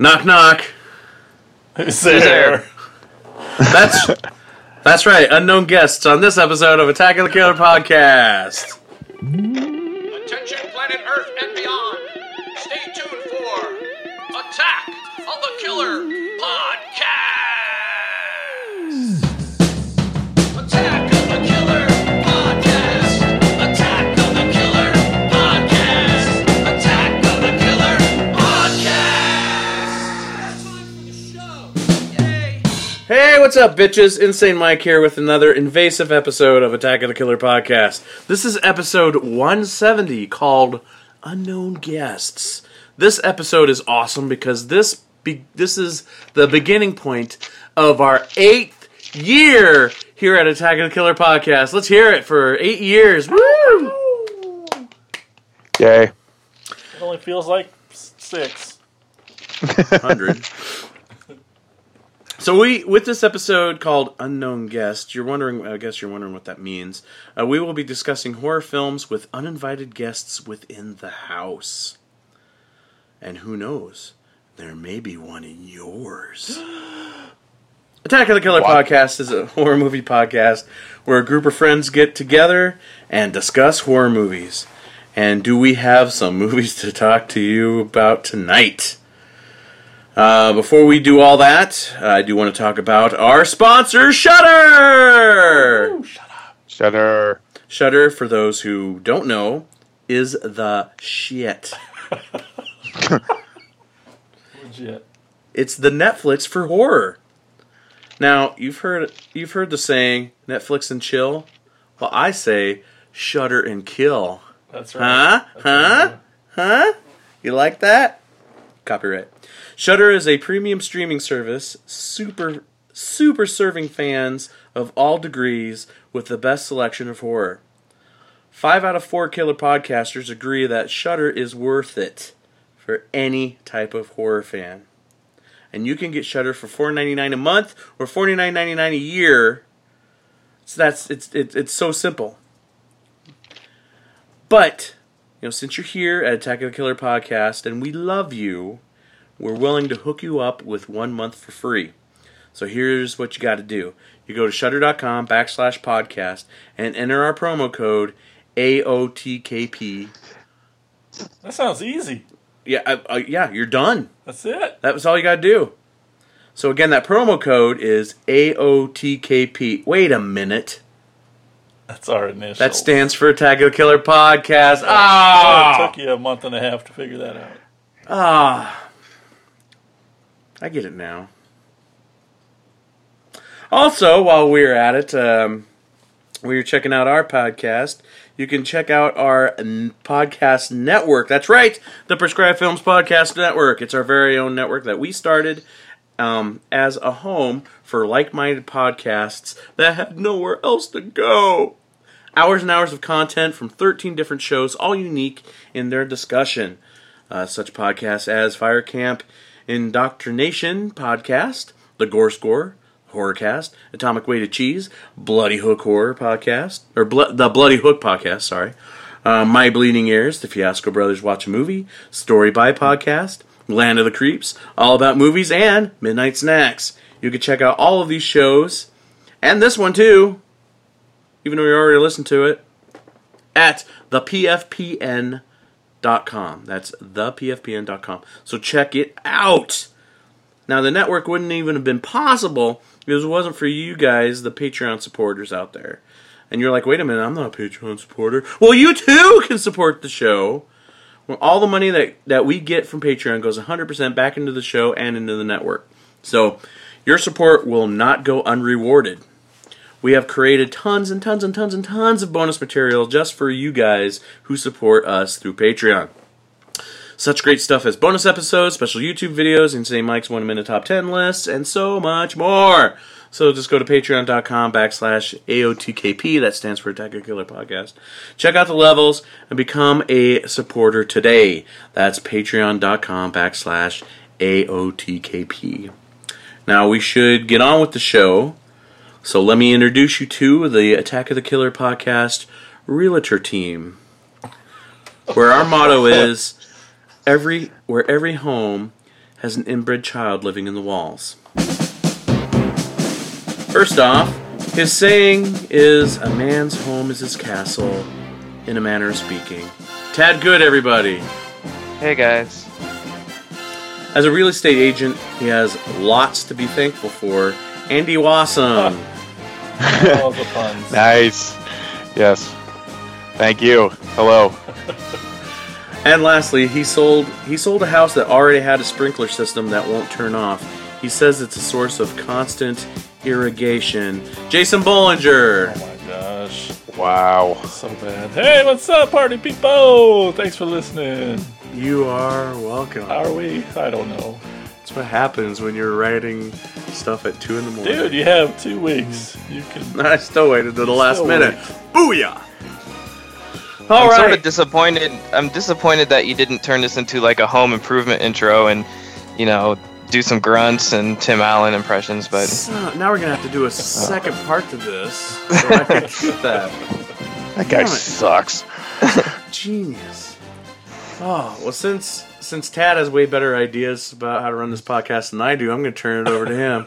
Knock knock. Who's there? That's that's right. Unknown guests on this episode of Attack of the Killer podcast. Attention, planet Earth and beyond. Stay tuned for Attack of the Killer Podcast. Hey, what's up, bitches? Insane Mike here with another invasive episode of Attack of the Killer podcast. This is episode 170 called Unknown Guests. This episode is awesome because this be- this is the beginning point of our eighth year here at Attack of the Killer podcast. Let's hear it for eight years. Woo! Yay. It only feels like s- six. hundred. So we, with this episode called "Unknown Guest," you're wondering. I guess you're wondering what that means. Uh, we will be discussing horror films with uninvited guests within the house, and who knows, there may be one in yours. Attack of the Killer What? podcast is a horror movie podcast where a group of friends get together and discuss horror movies. And do we have some movies to talk to you about tonight? Uh, before we do all that, I do want to talk about our sponsor, Shudder. Shudder. Shudder, for those who don't know, is the shit. Legit. It's the Netflix for horror. Now you've heard you've heard the saying Netflix and chill. Well, I say Shudder and kill. That's right. Huh? Huh? Huh? You like that? Copyright. Shudder is a premium streaming service, super super serving fans of all degrees with the best selection of horror. Five out of four killer podcasters agree that Shudder is worth it for any type of horror fan. And you can get Shudder for $4.99 a month or $49.99 a year. So that's it's it's it's so simple. But, you know, since you're here at Attack of the Killer podcast and we love you, we're willing to hook you up with one month for free. So here's what you got to do. You go to shudder.com backslash podcast and enter our promo code AOTKP. That sounds easy. Yeah, uh, uh, yeah, you're done. That's it. That was all you got to do. So again, that promo code is AOTKP. Wait a minute. That's our initial. That stands for Attack of the Killer podcast. Oh, it Ah! took you a month and a half to figure that out. Ah, I get it now. Also, while we're at it, um, we're checking out our podcast. You can check out our podcast network. That's right, the Prescribed Films Podcast Network. It's our very own network that we started um, as a home for like-minded podcasts that have nowhere else to go. Hours and hours of content from 13 different shows, all unique in their discussion uh, such podcasts as Fire Camp Indoctrination Podcast, The Gore Score, Horrorcast, Atomic Weight of Cheese, Bloody Hook Horror Podcast, or the Bloody Hook Podcast, sorry, uh, My Bleeding Ears, The Fiasco Brothers Watch a Movie, Story by Podcast, Land of the Creeps, All About Movies, and Midnight Snacks. You can check out all of these shows, and this one too, even though you already listened to it, at the PFPN com. That's thepfpn.com. So check it out. Now the network wouldn't even have been possible if it wasn't for you guys, the Patreon supporters out there. And you're like, wait a minute, I'm not a Patreon supporter. Well, you too can support the show. Well, all the money that, that we get from Patreon goes 100% back into the show and into the network. So your support will not go unrewarded. We have created tons and tons and tons and tons of bonus material just for you guys who support us through Patreon. Such great stuff as bonus episodes, special YouTube videos, Insane Mike's one minute top 10 lists, and so much more. So just go to patreon.com backslash AOTKP, that stands for Attack Killer Podcast. Check out the levels and become a supporter today. That's patreon.com backslash AOTKP. Now we should get on with the show. So let me introduce you to the Attack of the Killer podcast realtor team. Where our motto is every where every home has an inbred child living in the walls. First off, his saying is a man's home is his castle, in a manner of speaking. Tad Good, everybody. Hey guys. As a real estate agent, he has lots to be thankful for. Andy Wassam. All the puns. Nice. Yes. Thank you. Hello. And lastly, he sold he sold a house that already had a sprinkler system that won't turn off. He says it's a source of constant irrigation. Jason Bollinger. Oh my gosh. Wow. So bad. Hey, what's up, party people? Thanks for listening. You are welcome. Are we? I don't know. That's what happens when you're writing stuff at two in the morning. Dude, you have two weeks. You can. I still waited to the last minute. wait. Booyah! All I'm right. sort of disappointed. I'm disappointed that you didn't turn this into like a home improvement intro and, you know, do some grunts and Tim Allen impressions. But So, now we're gonna have to do a second part to this. So I can keep that. That guy sucks. Genius. Oh well, since since Tad has way better ideas about how to run this podcast than I do, I'm gonna turn it over to him.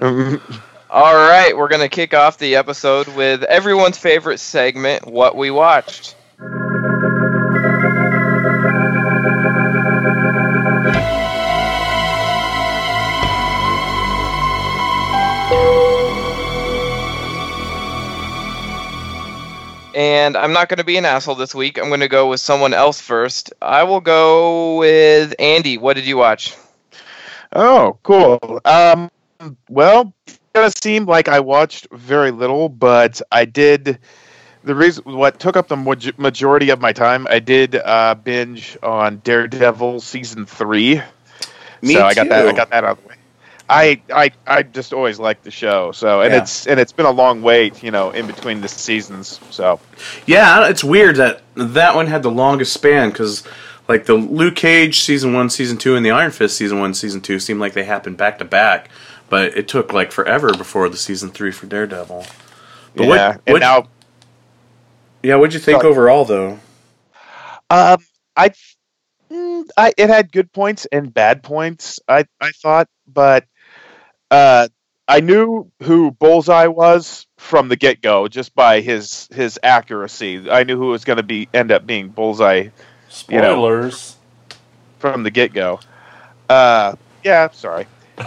all right, we're gonna kick off the episode with everyone's favorite segment, what we watched. And I'm not going to be an asshole this week. I'm going to go with someone else first. I will go with Andy. What did you watch? Oh, cool. Um, well, it gonna seem like I watched very little, but I did. The reason what took up the majority of my time, I did uh, binge on Daredevil season three. Me so I got that. I got that out of the way. I, I I just always liked the show. So and Yeah. it's and it's been a long wait, you know, in between the seasons. So Yeah, it's weird that that one had the longest span because, like, the Luke Cage season one, season two, and the Iron Fist season one, season two seemed like they happened back to back, but it took like forever before the season three for Daredevil. But what- yeah, what- and now Yeah, what'd you think overall, though? Um, I, mm, I, it had good points and bad points. I, I thought, but, uh, I knew who Bullseye was from the get go, just by his his accuracy. I knew who was going to be end up being Bullseye You know. Spoilers. from the get go. Uh, yeah, sorry.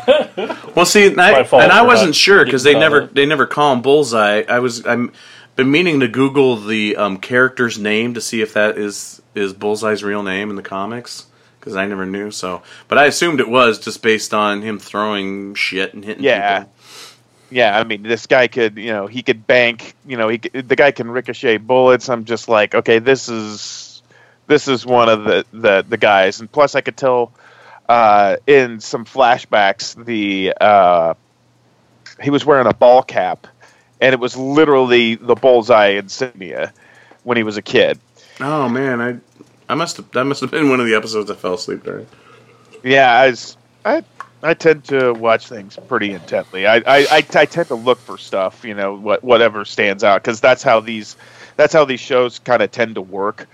Well, see, and I, and I wasn't sure because they never caught up. they never call him Bullseye. I was I'm been meaning to Google the um, character's name to see if that is is Bullseye's real name in the comics because I never knew. So, but I assumed it was just based on him throwing shit and hitting Yeah. people. Yeah, I mean, this guy could, you know, he could bank, you know, he could, the guy can ricochet bullets. I'm just like, okay, this is this is one of the the, the guys, and plus I could tell uh, in some flashbacks the uh, he was wearing a ball cap, and it was literally the bullseye insignia when he was a kid. Oh man, I I must have that must have been one of the episodes I fell asleep during. Yeah, I was, I I tend to watch things pretty intently. I I, I, I tend to look for stuff, you know, what whatever stands out because that's how these that's how these shows kind of tend to work.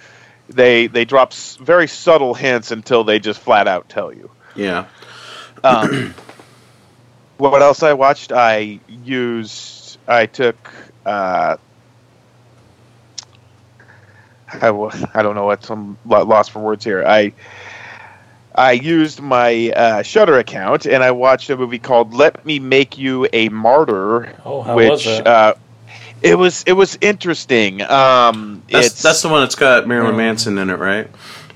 They they drop s- very subtle hints until they just flat out tell you. Yeah. Um, what else I watched? I used I took uh, I, I don't know what some lo- lost for words here. I I used my uh, Shudder account and I watched a movie called "Let Me Make You a Martyr," Oh, how was which that? uh, it was it was interesting. Um, That's it's, that's the one that's got Marilyn. Manson in it, right?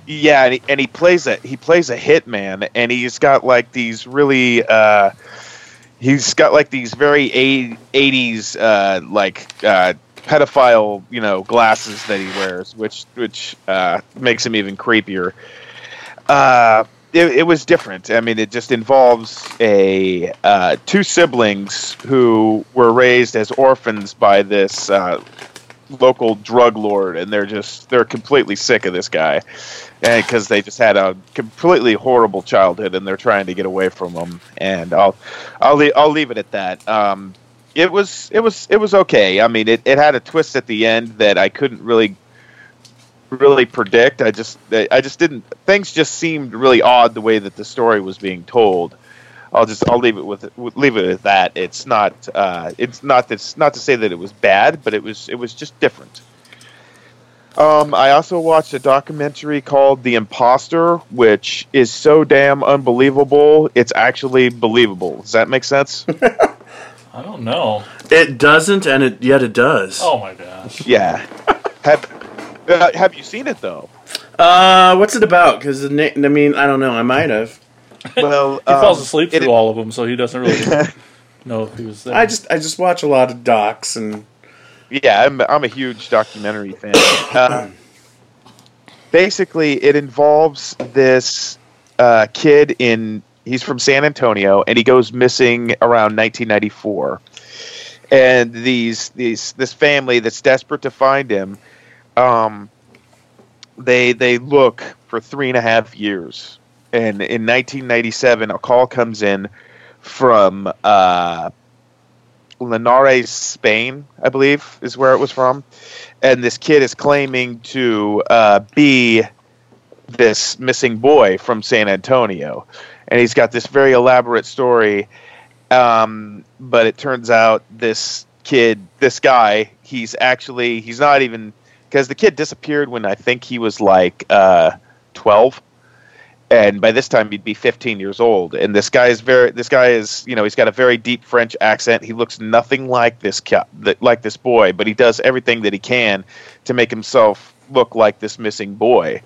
yeah, and he, and he plays a he plays a hitman, and he's got like these really uh, he's got like these very eighties uh, like uh, pedophile you know glasses that he wears, which which uh, makes him even creepier. Uh, it, it was different. I mean, it just involves a uh, two siblings who were raised as orphans by this uh, local drug lord, and they're just they're completely sick of this guy, because they just had a completely horrible childhood, and they're trying to get away from him. And I'll I'll I'll leave it at that. Um, it was it was it was okay. I mean, it, it had a twist at the end that I couldn't really really predict. I just I just didn't. Things just seemed really odd the way that the story was being told. I'll just I'll leave it with leave it at that. It's not uh, it's not this not to say that it was bad, but it was it was just different. Um, I also watched a documentary called The Imposter, which is so damn unbelievable. It's actually believable. Does that make sense? I don't know. It doesn't, and it yet it does. Oh my gosh. yeah. Have uh, Have you seen it though? Uh, what's it about? Because I mean, I don't know. I might have. Well, He falls um, asleep it- through all of them, so he doesn't really know if he was there. I just I just watch a lot of docs and Yeah, I'm, I'm a huge documentary fan. Uh, basically, it involves this uh, kid in. He's from San Antonio, and he goes missing around 1994. And these these this family that's desperate to find him, um, they they look for three and a half years. And in 1997, a call comes in from uh, Linares, Spain, I believe, is where it was from. And this kid is claiming to uh, be this missing boy from San Antonio. And he's got this very elaborate story. Um, but it turns out this kid, this guy, he's actually, he's not even, because the kid disappeared when I think he was like uh, 12 and by this time he'd be 15 years old and this guy is very this guy is you know he's got a very deep french accent he looks nothing like this ca- like this boy but he does everything that he can to make himself look like this missing boy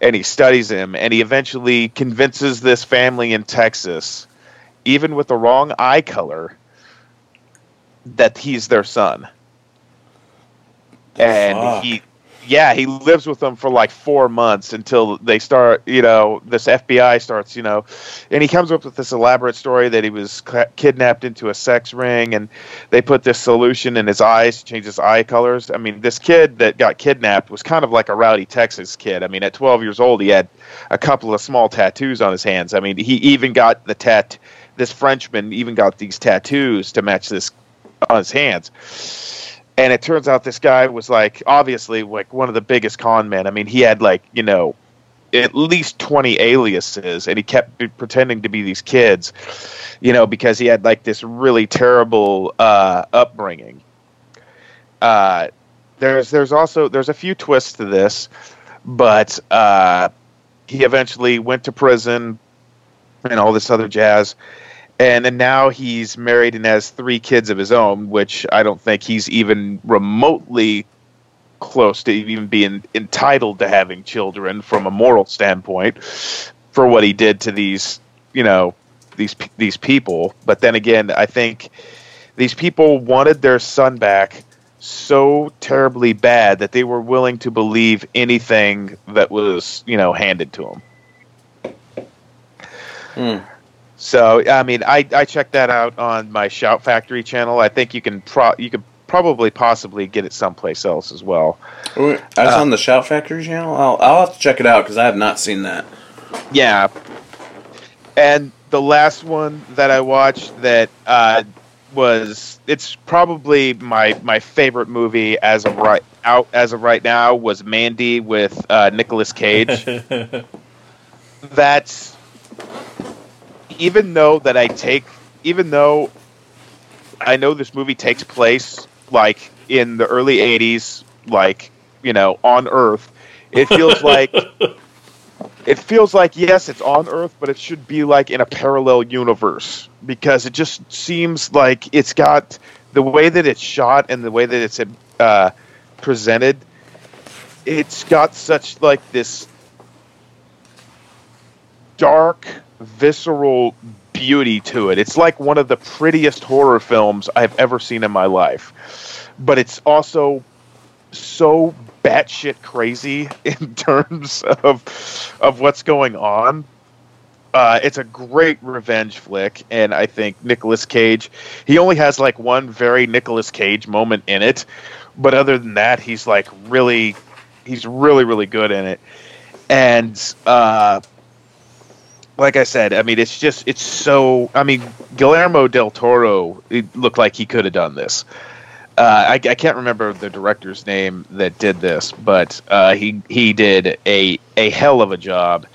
and he studies him and he eventually convinces this family in texas even with the wrong eye color that he's their son and Fuck. he yeah he lives with them for like four months until they start you know this fbi starts you know. And he comes up with this elaborate story that he was kidnapped into a sex ring and they put this solution in his eyes to change his eye colors. I mean this kid that got kidnapped was kind of like a rowdy texas kid. I mean at 12 years old he had a couple of small tattoos on his hands. I mean he even got the tat this frenchman even got these tattoos to match this on his hands and it turns out this guy was like obviously like one of the biggest con men. I mean, he had like you know at least 20 aliases and he kept pretending to be these kids you know because he had like this really terrible uh, upbringing uh, there's there's also there's a few twists to this but uh, he eventually went to prison and all this other jazz and then now he's married and has three kids of his own, which I don't think he's even remotely close to even being entitled to having children from a moral standpoint for what he did to these, you know, these these people. But then again, I think these people wanted their son back so terribly bad that they were willing to believe anything that was, you know, handed to them. Hmm. So I mean, I, I checked that out on my Shout Factory channel. I think you can pro you could probably possibly get it someplace else as well. That's Uh, on the Shout Factory channel. I'll, I'll have to check it out because I have not seen that. Yeah. And the last one that I watched that uh, was it's probably my my favorite movie as of right out as of right now was Mandy with uh, Nicolas Cage. That's even though that I take even though I know this movie takes place like in the early 80s like you know on earth it feels like it feels like yes it's on earth but it should be like in a parallel universe because it just seems like it's got the way that it's shot and the way that it's uh, presented it's got such like this dark visceral beauty to it it's like one of the prettiest horror films i've ever seen in my life but it's also so batshit crazy in terms of of what's going on. Uh, it's a great revenge flick, and I think Nicolas Cage. He only has like one very Nicolas Cage moment in it, but other than that, he's like really, he's really really good in it. And uh, like I said, I mean, it's just it's so. I mean, Guillermo del Toro. It looked like he could have done this. uh, I, I can't remember the director's name that did this, but uh, he he did a a hell of a job,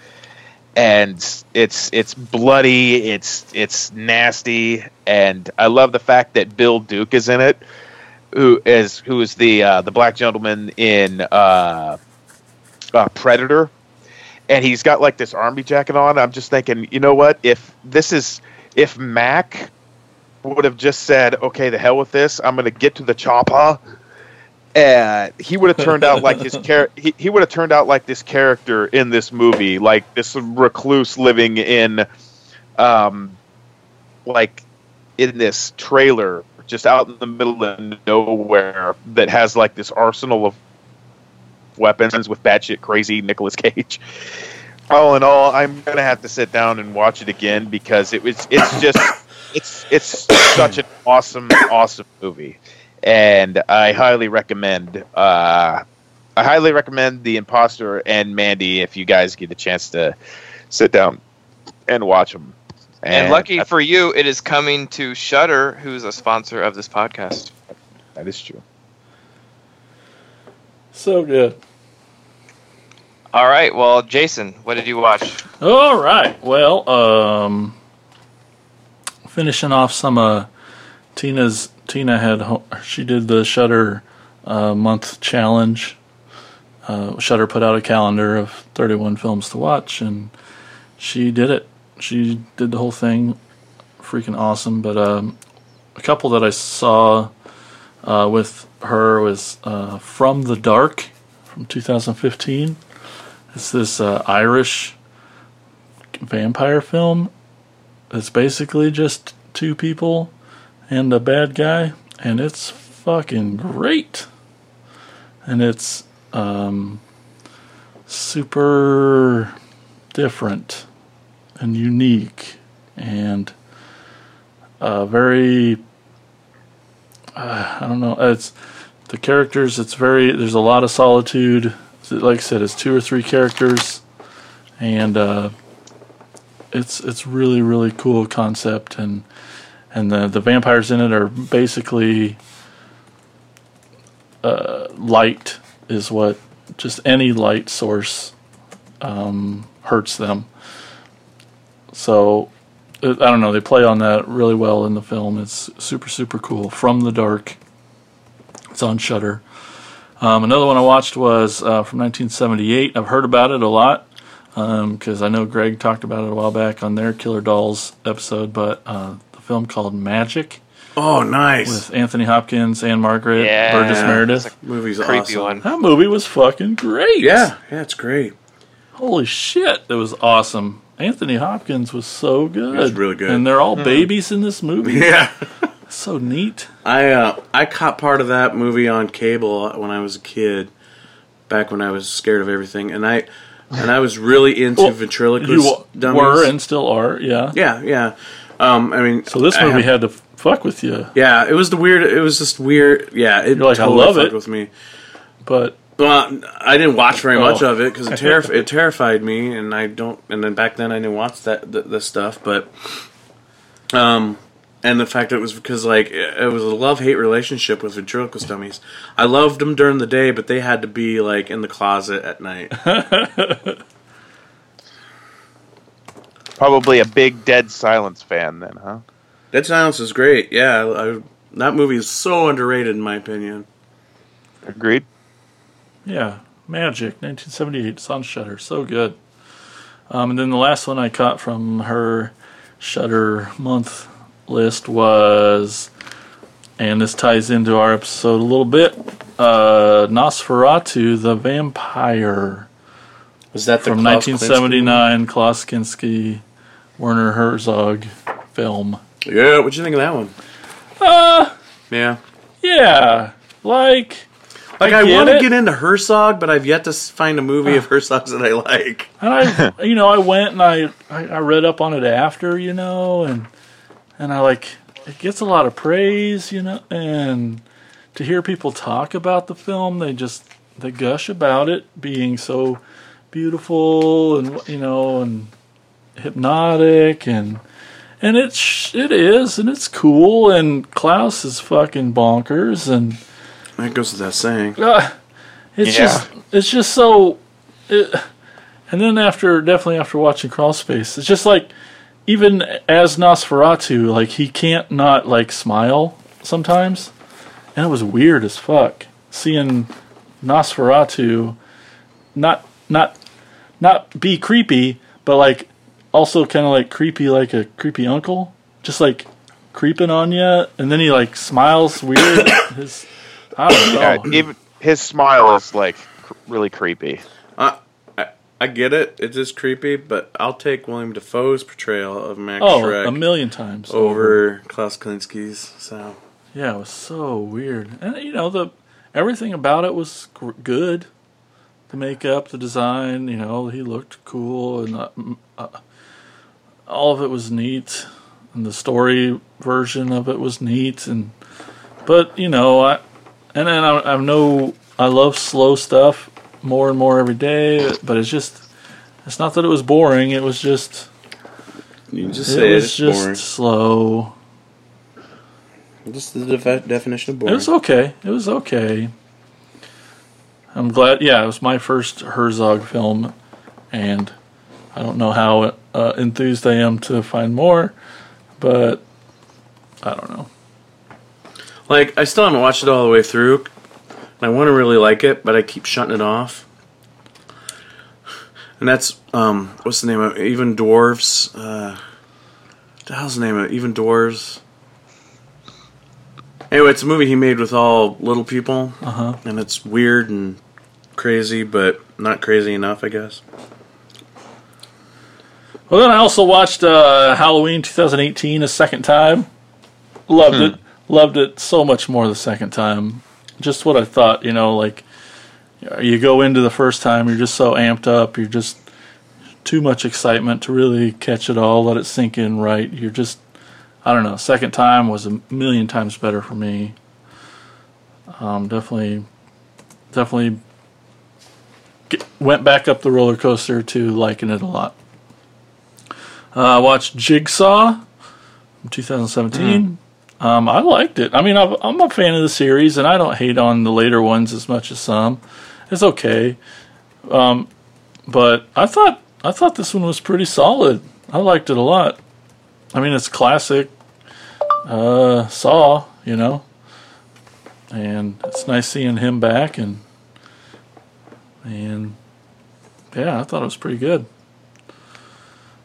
and it's it's bloody, it's it's nasty, and I love the fact that Bill Duke is in it, who is who is the uh, the black gentleman in uh, uh, Predator, and he's got like this army jacket on. I'm just thinking, you know what? If this is if Mac would have just said, "Okay, the hell with this. I'm going to get to the chopper." And he would have turned out like his char- he, he would have turned out like this character in this movie, like this recluse living in um like in this trailer just out in the middle of nowhere that has like this arsenal of weapons with batshit crazy Nicolas Cage. All in all, I'm gonna have to sit down and watch it again because it was it's just it's it's such an awesome awesome movie, and I highly recommend uh, I highly recommend The Imposter and Mandy if you guys get a chance to sit down and watch them. And, lucky for you, it is coming to Shudder, who's a sponsor of this podcast. that is true. So good. All right, well, Jason, what did you watch? All right. Well, um, finishing off some uh, Tina's. Tina had she did the Shudder uh, month challenge. Uh, Shudder put out a calendar of 31 films to watch, and she did it. She did the whole thing, freaking awesome. But um, a couple that I saw uh, with her was uh, From the Dark from 2015. It's this uh, Irish vampire film. It's basically just two people and a bad guy, and it's fucking great. And it's um, super different and unique and uh, very. Uh, I don't know. It's the characters. It's very. There's a lot of solitude. Like I said, it's two or three characters, and uh, it's it's really really cool concept and and the the vampires in it are basically uh, light is what just any light source um, hurts them. So I don't know. They play on that really well in the film. It's super super cool. From the Dark. It's on Shudder. Um, another one I watched was uh, from 1978. I've heard about it a lot because I know Greg talked about it a while back on their Killer Dolls episode. But uh, the film called Magic Oh, nice. with Anthony Hopkins and Margaret Yeah. Burgess Meredith. It's Movie's creepy awesome. one. That movie was fucking great. Yeah, yeah, it's great. Holy shit, that was awesome. Anthony Hopkins was so good. He was really good. And they're all babies in this movie. Yeah. So neat. I uh, I caught part of that movie on cable when I was a kid, back when I was scared of everything, and I and I was really into Well, ventriloquist You w- dummies. were and still are, yeah. yeah, yeah. Um, I mean, So this I movie have- had to fuck with you, yeah, it was the weird. It was just weird. Yeah, it You're like, I love fucked it. with me. but Well, I didn't watch very much Oh. of it because it, terrif- it terrified me, and I don't. And then back then I didn't watch that th- this stuff, but um, and the fact that it was because like it it was a love hate relationship with ventriloquist dummies. I loved them during the day, but they had to be like in the closet at night. Probably a big Dead Silence fan, then, huh? Dead Silence is great. Yeah, I, that movie is so underrated in my opinion. Agreed. Yeah, Magic, 1978. It's on Shudder. So good. Um, and then the last one I caught from her Shudder month list was, and this ties into our episode a little bit. Uh, Nosferatu, the Vampire. Was that the from Klaus 1979 Klaus Kinski, Werner Herzog film. Yeah, what'd you think of that one? Uh, Yeah, yeah, like like I I, want to get into Herzog, but I've yet to find a movie of Herzog's that I like. and I, you know, I went and I, I, I read up on it after, you know, and and I like it gets a lot of praise, you know, and to hear people talk about the film, they just they gush about it being so beautiful and you know and hypnotic and and it's it is, and it's cool, and Klaus is fucking bonkers, and That goes without saying. uh, it's Yeah. just it's just so. It, and then after definitely after watching Crawl Space, it's just like even as Nosferatu, like he can't not like smile sometimes, and it was weird as fuck seeing Nosferatu not not not be creepy, but like also kind of like creepy, like a creepy uncle, just like creeping on you, and then he like smiles weird. His I don't Yeah, even his smile is like cr- really creepy. I, I, I get it. It is creepy, but I'll take William Dafoe's portrayal of Max Oh, Schreck a million times over Klaus Kinski's. So Yeah, it was so weird, and you know the everything about it was gr- good. The makeup, the design, you know, he looked cool, and uh, uh, all of it was neat, and the story version of it was neat, and but you know, I and then I, I know I love slow stuff more and more every day, but it's just it's not that it was boring; it was just you just it say it, was it's just boring. slow. Just the defi- definition of boring. It was okay. It was okay. I'm glad. Yeah, it was my first Herzog film, and I don't know how uh, enthused I am to find more, but I don't know. Like I still haven't watched it all the way through, and I want to really like it, but I keep shutting it off. And that's um, what's the name of it? even dwarves? Uh, what the hell's the name of it? even dwarves? Anyway, it's a movie he made with all little people, Uh huh. and it's weird and crazy, but not crazy enough, I guess. Well, then I also watched uh, Halloween 2018 a second time. Loved it. Loved it so much more the second time. Just what I thought, you know, like you go into the first time, you're just so amped up, you're just too much excitement to really catch it all, let it sink in right. You're just, I don't know. Second time was a million times better for me. Um, definitely, definitely get, went back up the roller coaster to liking it a lot. Uh, I watched Jigsaw from 2017. Um, I liked it. I mean, I've, I'm a fan of the series, and I don't hate on the later ones as much as some. It's okay, um, but I thought I thought this one was pretty solid. I liked it a lot. I mean, it's classic uh, Saw, you know, and it's nice seeing him back, and and yeah, I thought it was pretty good.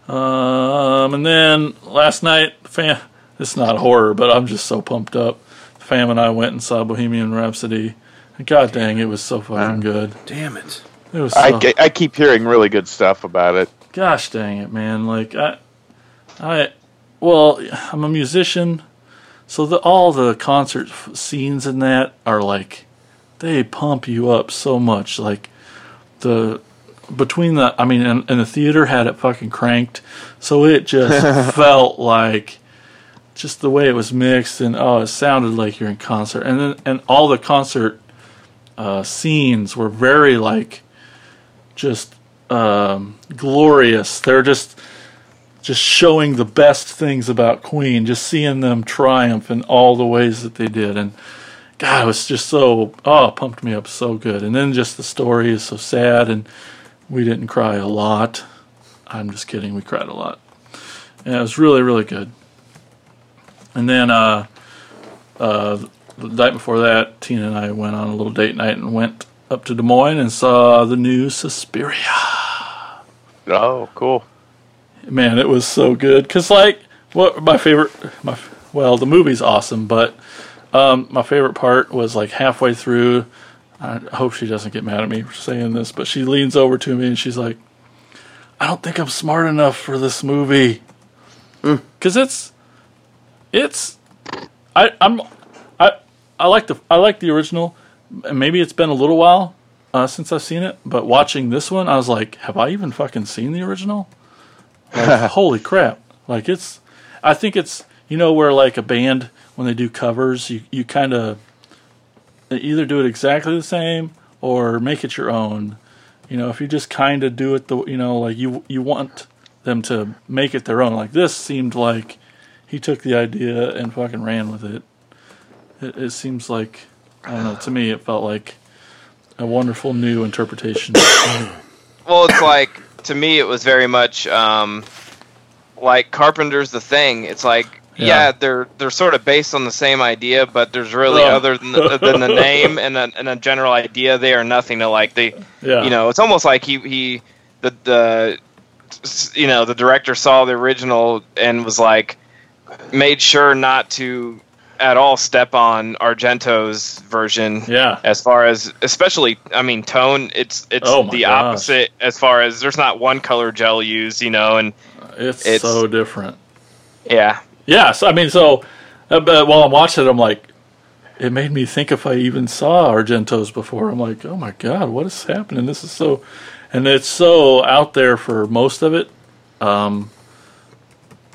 Um, and then last night, fam, it's not horror, but I'm just so pumped up. Fam and I went and saw Bohemian Rhapsody. And God dang, it was so fucking good. Damn it! It was I, so, ge- I keep hearing really good stuff about it. gosh dang it, man. Like I, I, well, I'm a musician, so the all the concert f- scenes in that are like, they pump you up so much. Like the between the, I mean, and, and the theater had it fucking cranked, so it just felt like just the way it was mixed, and oh, it sounded like you're in concert, and then and all the concert uh, scenes were very like just um, glorious. They're just just showing the best things about Queen, just seeing them triumph in all the ways that they did, and God, it was just so oh, pumped me up so good. And then just the story is so sad, and we didn't cry a lot. I'm just kidding, we cried a lot, and it was really really good. And then uh, uh, the night before that, Tina and I went on a little date night and went up to Des Moines and saw the new Suspiria. Oh, cool. Man, it was so good. Cause like, what my favorite, my well, the movie's awesome, but um, my favorite part was like halfway through. I hope she doesn't get mad at me for saying this, but she leans over to me and she's like, "I don't think I'm smart enough for this movie." Cause it's, it's, I I'm, I I like the I like the original. And Maybe it's been a little while uh, since I've seen it, but watching this one, I was like, "Have I even fucking seen the original?" Like, holy crap! Like it's, I think it's you know where like a band when they do covers, you you kind of either do it exactly the same or make it your own. You know, if you just kind of do it the you know like you you want them to make it their own. Like this seemed like he took the idea and fucking ran with it. It, it seems like I don't know. To me, it felt like a wonderful new interpretation. Well, it's like to me, it was very much um, like Carpenter's The Thing. It's like yeah. Yeah. they're they're sort of based on the same idea, but there's really Oh. other than the, than the name and a, and a general idea. They are nothing alike. They yeah, you know, it's almost like he he the the you know the director saw the original and was like made sure not to at all step on Argento's version yeah, as far as especially I mean tone it's it's Oh the gosh. opposite as far as there's not one color gel used you know and it's, it's- so different. yeah Yes, I mean, so uh, but while I'm watching it, I'm like, it made me think if I even saw Argentos before. I'm like, oh my god, what is happening? This is so, and it's so out there for most of it. Um,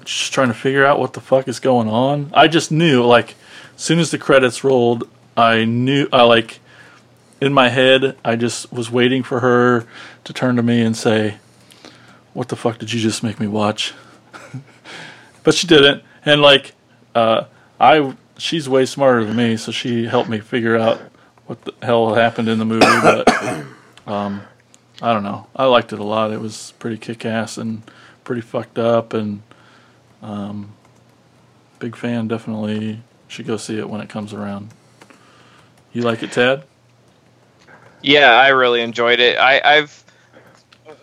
just trying to figure out what the fuck is going on. I just knew, like, as soon as the credits rolled, I knew, I like, in my head, I just was waiting for her to turn to me and say, "What the fuck did you just make me watch?" but she didn't and like uh i she's way smarter than me so she helped me figure out what the hell happened in the movie but um i don't know i liked it a lot it was pretty kick-ass and pretty fucked up and um big fan definitely should go see it when it comes around you like it Ted? yeah I really enjoyed it I I've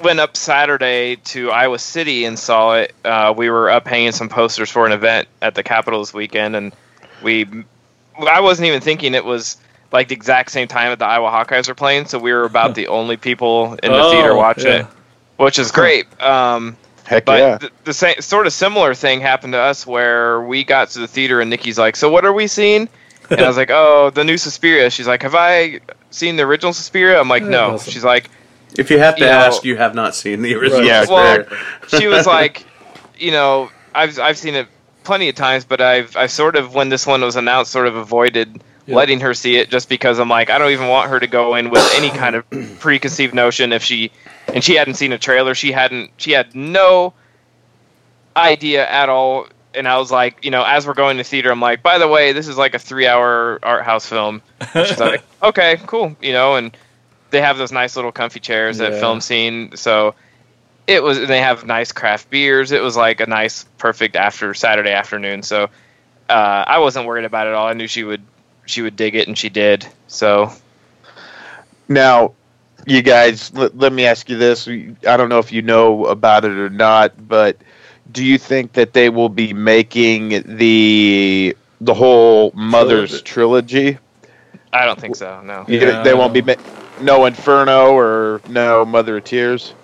went up Saturday to Iowa City and saw it uh, we were up hanging some posters for an event at the Capitol this weekend and we I wasn't even thinking it was like the exact same time that the Iowa Hawkeyes were playing so we were about the only people in the Oh, theater watching yeah. it which is great um Heck But yeah. the, the same sort of similar thing happened to us where we got to the theater and Nikki's like, "So what are we seeing?" And I was like, "Oh, the new Suspiria." She's like, "Have I seen the original Suspiria?" I'm like, "No." awesome. She's like, If you have to You know- ask, you have not seen the original. Yeah, Suspiria. well, she was like, you know, I've I've seen it plenty of times, but I've I've sort of when this one was announced, sort of avoided Yeah. letting her see it just because I'm like, I don't even want her to go in with any kind of preconceived notion if she and she hadn't seen a trailer, she hadn't she had no idea at all. And I was like, you know, as we're going to theater, I'm like, by the way, this is like a three-hour art house film. She's like, okay, cool, you know, and they have those nice little comfy chairs at Yeah. FilmScene, so it was. They have nice craft beers. It was like a nice, perfect after Saturday afternoon. So uh, I wasn't worried about it at all. I knew she would she would dig it, and she did. So Now, you guys, let, let me ask you this. I don't know if you know about it or not, but do you think that they will be making the the whole Mother's trilogy? I don't think so. No, You- Yeah. They won't be ma- no Inferno or no Mother of Tears.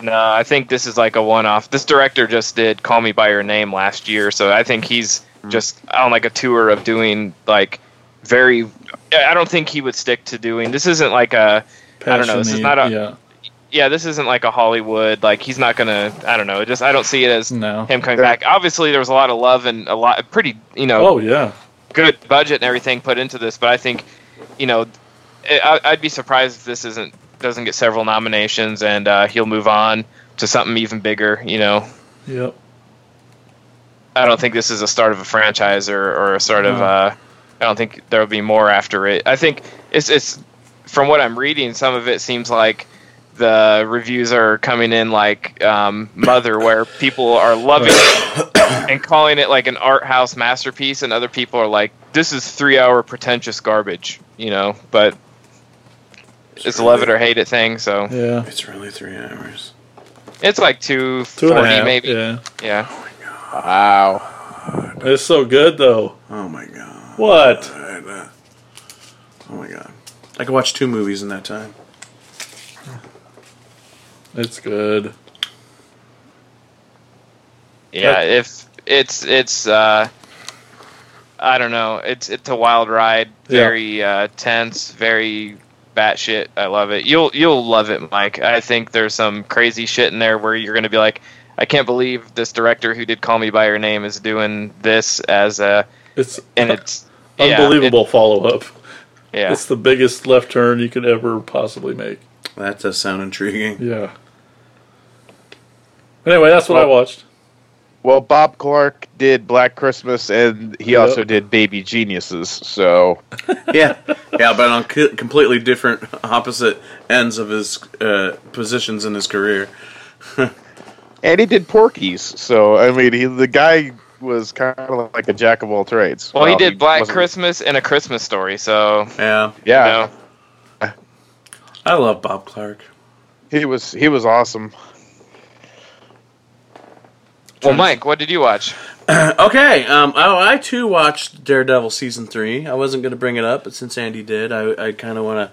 no. I think this is like a one-off. This director just did "Call Me by Your Name" last year, so I think he's hmm. just on like a tour of doing like very. I don't think he would stick to doing. This isn't like a. I don't know, this is not a- yeah Yeah, this isn't like a Hollywood. Like he's not gonna. I don't know. It just I don't see it as no him coming back. Obviously, there was a lot of love and a lot, pretty, you know, oh yeah good budget and everything put into this. But I think, you know, I, I'd be surprised if this isn't doesn't get several nominations and uh, he'll move on to something even bigger. You know, yep I don't think this is a start of a franchise or, or a start of. Uh, I don't think there'll be more after it. I think it's it's from what I'm reading, some of it seems like the reviews are coming in like um, Mother, where people are loving it and calling it like an art house masterpiece, and other people are like, "This is three hour pretentious garbage," you know. But it's a love it or hate it thing, so yeah It's really three hours. it's like two two and a forty half maybe. yeah yeah. Wow. it's so good though Oh my god. what uh, oh my god. I could watch two movies in that time. it's good Yeah, if it's it's uh I don't know, it's it's a wild ride, Yeah. very uh tense, very batshit. I love it. You'll you'll love it, Mike. I think there's some crazy shit in there where you're gonna be like, I can't believe this director who did Call Me by Your Name is doing this as a it's and it's yeah, unbelievable follow-up it- yeah. it's the biggest left turn you could ever possibly make That does sound intriguing. yeah anyway that's what i watched Well, Bob Clark did Black Christmas, and he Yep. also did Baby Geniuses. So yeah, yeah, but on co- completely different, opposite ends of his uh, positions in his career. and he did Porky's. So I mean, he, the guy was kind of like a jack of all trades. Well, he did Black wasn't- Christmas and a Christmas Story, so Yeah, Yeah, you know. I love Bob Clark. he was he was awesome. Well, Mike, what did you watch? Okay, um, I, I too watched Daredevil season three. I wasn't going to bring it up, but since Andy did, I, I kind of want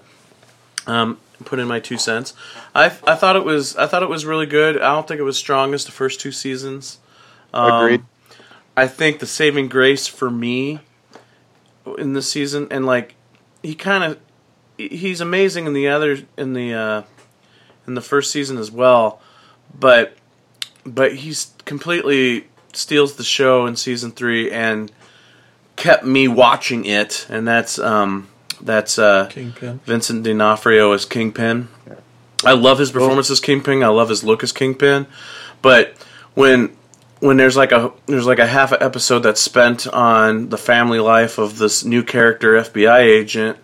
to um, put in my two cents. I, I thought it was I thought it was really good. I don't think it was strong as the first two seasons. Um, Agreed. I think the saving grace for me in this season, and like he kind of he's amazing in the other in the uh, in the first season as well, but but he's completely steals the show in season three and kept me watching it, and that's um that's uh Kingpin. Vincent D'Onofrio as Kingpin. I love his performance as Kingpin. I love his look as Kingpin. But when when there's like a there's like a half a episode that's spent on the family life of this new character FBI agent,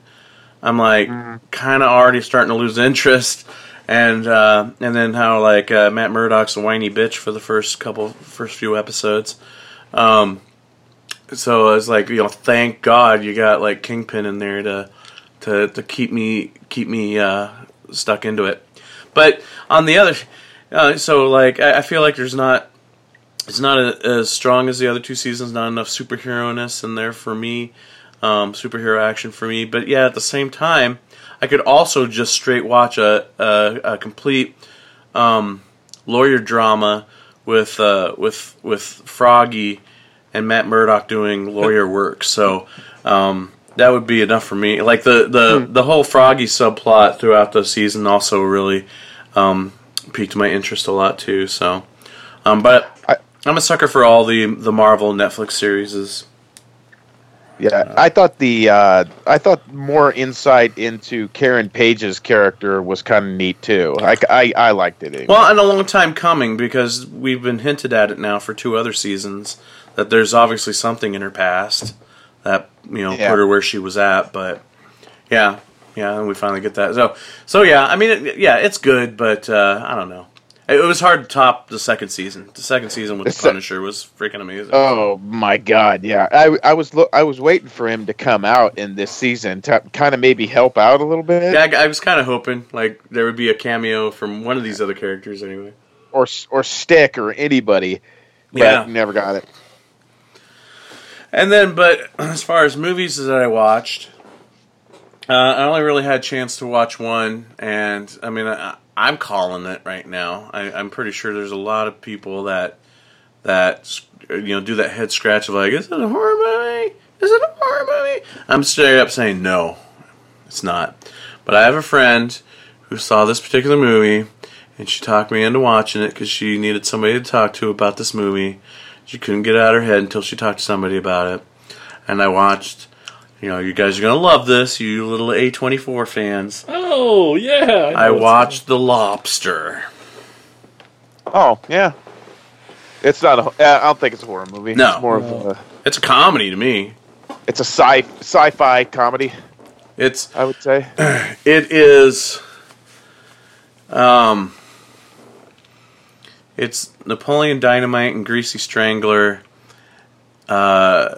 I'm like kind of already starting to lose interest. And uh, and then how like uh, Matt Murdock's a whiny bitch for the first couple first few episodes. Um, so I was like, you know, thank God you got like Kingpin in there to to to keep me keep me uh, stuck into it. But on the other, uh, so like I, I feel like there's not it's not a, as strong as the other two seasons. Not enough superhero ness in there for me, um, superhero action for me. But yeah, at the same time, I could also just straight watch a a, a complete um, lawyer drama with uh, with with Froggy and Matt Murdock doing lawyer work. So um, that would be enough for me. Like the the the whole Froggy subplot throughout the season also really um, piqued my interest a lot too. So, um, but I- I'm a sucker for all the the Marvel Netflix series. Yeah, I thought the uh, I thought more insight into Karen Page's character was kind of neat too. I, I, I liked it. Anyway. Well, and a long time coming because we've been hinted at it now for two other seasons that there's obviously something in her past that you know Yeah. put her where she was at. But yeah, yeah, and we finally get that. So, so yeah, I mean, it, yeah, it's good, but uh, I don't know. It was hard to top the second season. The second season with The se- Punisher was freaking amazing. Oh my God! Yeah, I, I was lo- I was waiting for him to come out in this season to kind of maybe help out a little bit, yeah, I, I was kind of hoping like there would be a cameo from one of these other characters anyway. or or Stick or anybody. But Yeah. never got it. And then, but as far as movies that I watched, uh, I only really had a chance to watch one, and I mean, I, I'm calling it right now. I, I'm pretty sure there's a lot of people that that you know do that head scratch of like, is it a horror movie? Is it a horror movie? I'm straight up saying no, it's not. But I have a friend who saw this particular movie, and she talked me into watching it because she needed somebody to talk to about this movie. She couldn't get it out of her head until she talked to somebody about it. And I watched, you know, you guys are going to love this, you little A24 fans. Oh yeah. know I watched The Lobster. Oh yeah, it's not a. uh, don't think it's a horror movie. No. it's more of a. It's a comedy to me. It's a sci sci-fi comedy. It's I would say. it is um it's Napoleon Dynamite and Greasy Strangler uh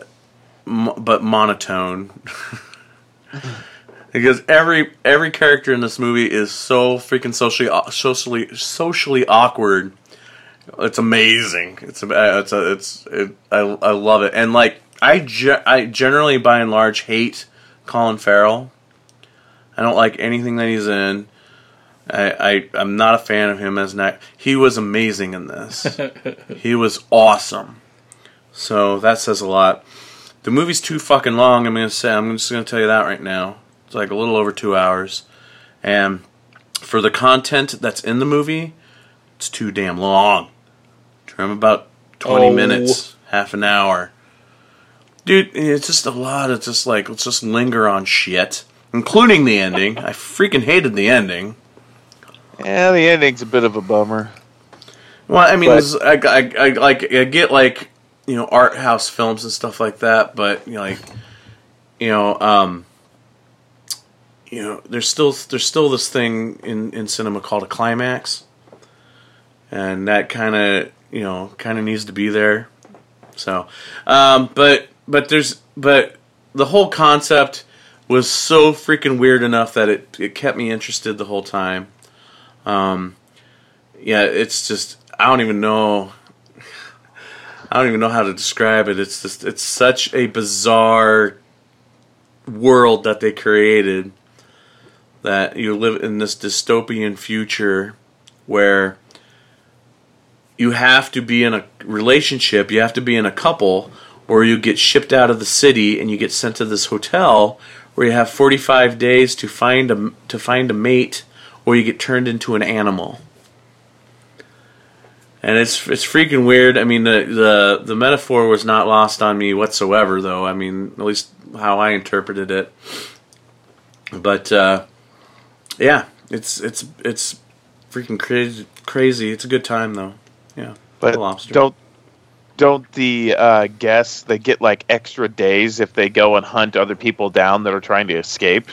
but monotone because every every character in this movie is so freaking socially uh, socially socially awkward it's amazing it's a, uh, it's a, it's it, I, I love it and like I ge- I generally by and large hate Colin Farrell I don't like anything that he's in. I, I I'm not a fan of him as an act. He was amazing in this. he was awesome. So that says a lot. The movie's too fucking long. I'm gonna say. I'm just gonna tell you that right now. It's like a little over two hours, and for the content that's in the movie, it's too damn long. Trim about twenty Oh. minutes, half an hour. Dude, it's just a lot of just like let's just linger on shit, including the ending. I freaking hated the ending. Yeah, the ending's a bit of a bummer. Well, I mean, But- I, I, I like I get like you know art house films and stuff like that, but you know, like you know, um, you know, there's still there's still this thing in in cinema called a climax, and that kind of you know kind of needs to be there. So, um, but but there's but the whole concept was so freaking weird enough that it it kept me interested the whole time. Um, yeah, it's just I don't even know. I don't even know how to describe it. It's just it's such a bizarre world that they created that you live in this dystopian future where you have to be in a relationship, you have to be in a couple, or you get shipped out of the city and you get sent to this hotel where you have 45 days to find a to find a mate or you get turned into an animal. And it's it's freaking weird. I mean the the the metaphor was not lost on me whatsoever though. I mean, at least how I interpreted it. But uh yeah, it's it's it's freaking crazy crazy. It's a good time though. Yeah. But lobster. don't don't the uh, guests they get like extra days if they go and hunt other people down that are trying to escape?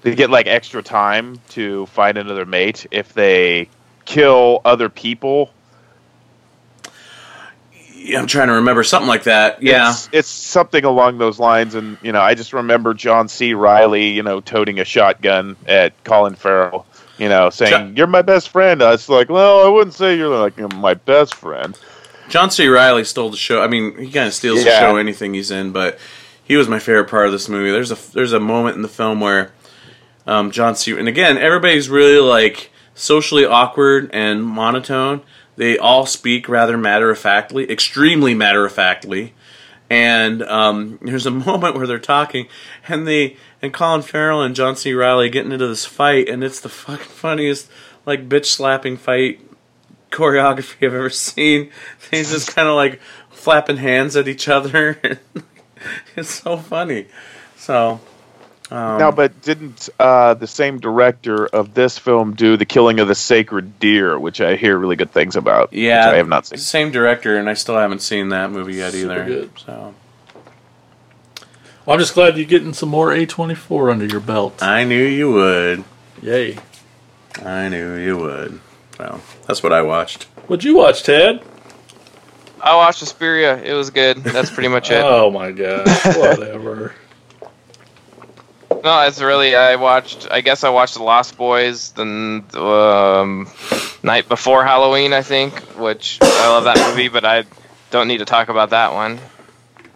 They get like extra time to find another mate if they kill other people. Yeah, I'm trying to remember something like that. Yeah. It's, it's something along those lines, and you know, I just remember John C. Reilly, you know, toting a shotgun at Colin Farrell, you know, saying, Jo- "You're my best friend." I was like, "Well, I wouldn't say you're like you know, my best friend." John C. Reilly stole the show. I mean, he kind of steals the show anything he's in, but he was my favorite part of this movie. There's a there's a moment in the film where um, John C. and again everybody's really like socially awkward and monotone. They all speak rather matter of factly, extremely matter of factly. And um, there's a moment where they're talking, and they and Colin Farrell and John C. Reilly getting into this fight, and it's the fucking funniest like bitch slapping fight choreography I've ever seen. They just kind of like flapping hands at each other. it's so funny. So um, now, but didn't uh, the same director of this film do the killing of the sacred deer, which I hear really good things about? yeah, which I have not seen. Same director, and I still haven't seen that movie yet Super either. good. So Well, I'm just glad you're getting some more A24 under your belt. I knew you would. Yay. I knew you would. So that's what I watched. What'd you watch, Ted? I watched Suspiria. It was good. That's pretty much it. Oh my gosh. Whatever. No, it's really. I watched. I guess I watched The Lost Boys the um, night before Halloween. I think, which I love that movie, but I don't need to talk about that one.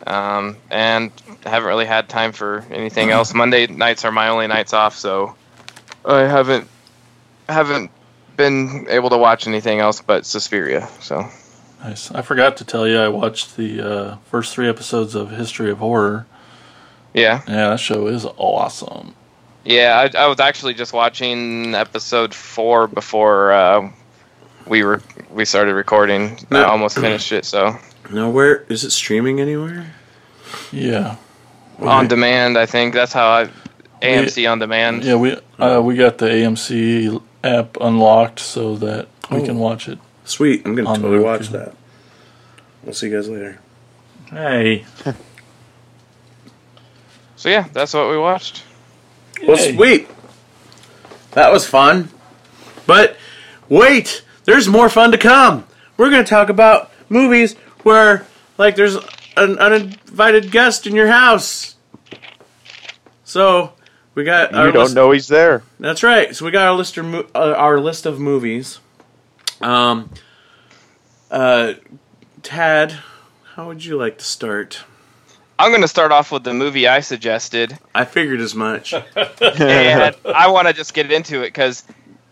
Um, and haven't really had time for anything else. Monday nights are my only nights off, so I haven't haven't been able to watch anything else but Suspiria. So Nice. I forgot to tell you, I watched the uh, first three episodes of History of Horror. Yeah, Yeah, that show is awesome. yeah. I, I was actually just watching episode four before uh, we were we started recording. I almost finished it, so. Now, where is it streaming anywhere? Yeah. on demand. I think that's how I AMC on demand. Yeah, we uh, we got the AMC app unlocked so that we Oh. can watch it. Sweet. I'm gonna On totally watch that. We'll see you guys later. Hey. So yeah, that's what we watched. Well, Yay. sweet. That was fun. But wait, there's more fun to come. We're going to talk about movies where, like, there's an uninvited guest in your house. So we got You our don't list- know he's there. That's right. So we got our list of mo- uh, our list of movies. Um, uh, Tad, how would you like to start? I'm gonna start off with the movie I suggested, I figured as much. and I want to just get into it because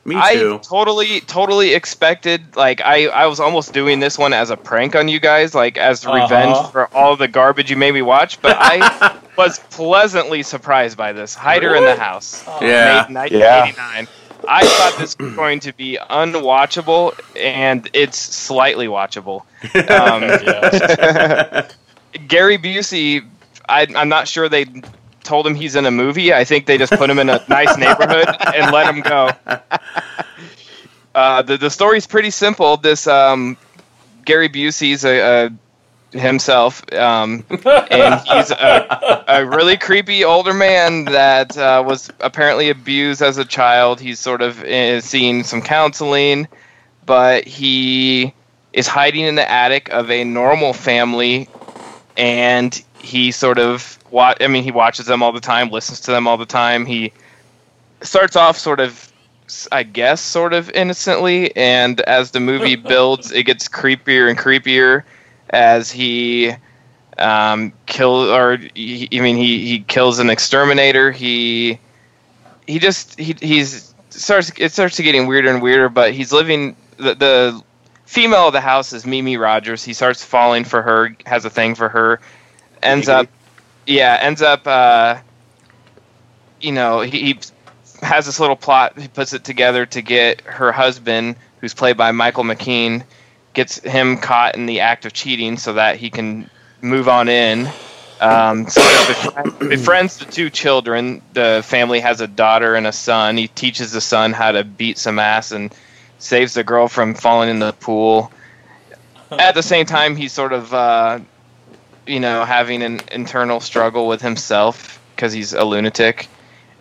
Me I totally, totally expected. Like I, I was almost doing this one as a prank on you guys, like as Uh-huh. revenge for all the garbage you made me watch. But I was pleasantly surprised by this. Hider in the House. Yeah. made 1989. I thought this was going to be unwatchable, and it's slightly watchable. Um, Yeah. Gary Busey, I, I'm not sure they told him he's in a movie. I think they just put him in a nice neighborhood and let him go. Uh, the the story's pretty simple. This um, Gary Busey's a, a himself, um, and he's a, a really creepy older man that uh, was apparently abused as a child. He's sort of uh, seeing some counseling, but he is hiding in the attic of a normal family, and he sort of wa- I mean, he watches them all the time, listens to them all the time. He starts off sort of I guess sort of innocently and as the movie builds it gets creepier and creepier as he um, kill or he, I mean he, he kills an exterminator he he just he he's starts it starts to getting weirder and weirder but he's living the, the female of the house is Mimi Rogers he starts falling for her has a thing for her ends up yeah ends up uh, you know he, he has this little plot. He puts it together to get her husband, who's played by Michael McKean, gets him caught in the act of cheating so that he can move on in. Um, of befri- befriends the two children. The family has a daughter and a son. He teaches the son how to beat some ass and saves the girl from falling in the pool. At the same time, he's sort of, uh, you know, having an internal struggle with himself because he's a lunatic.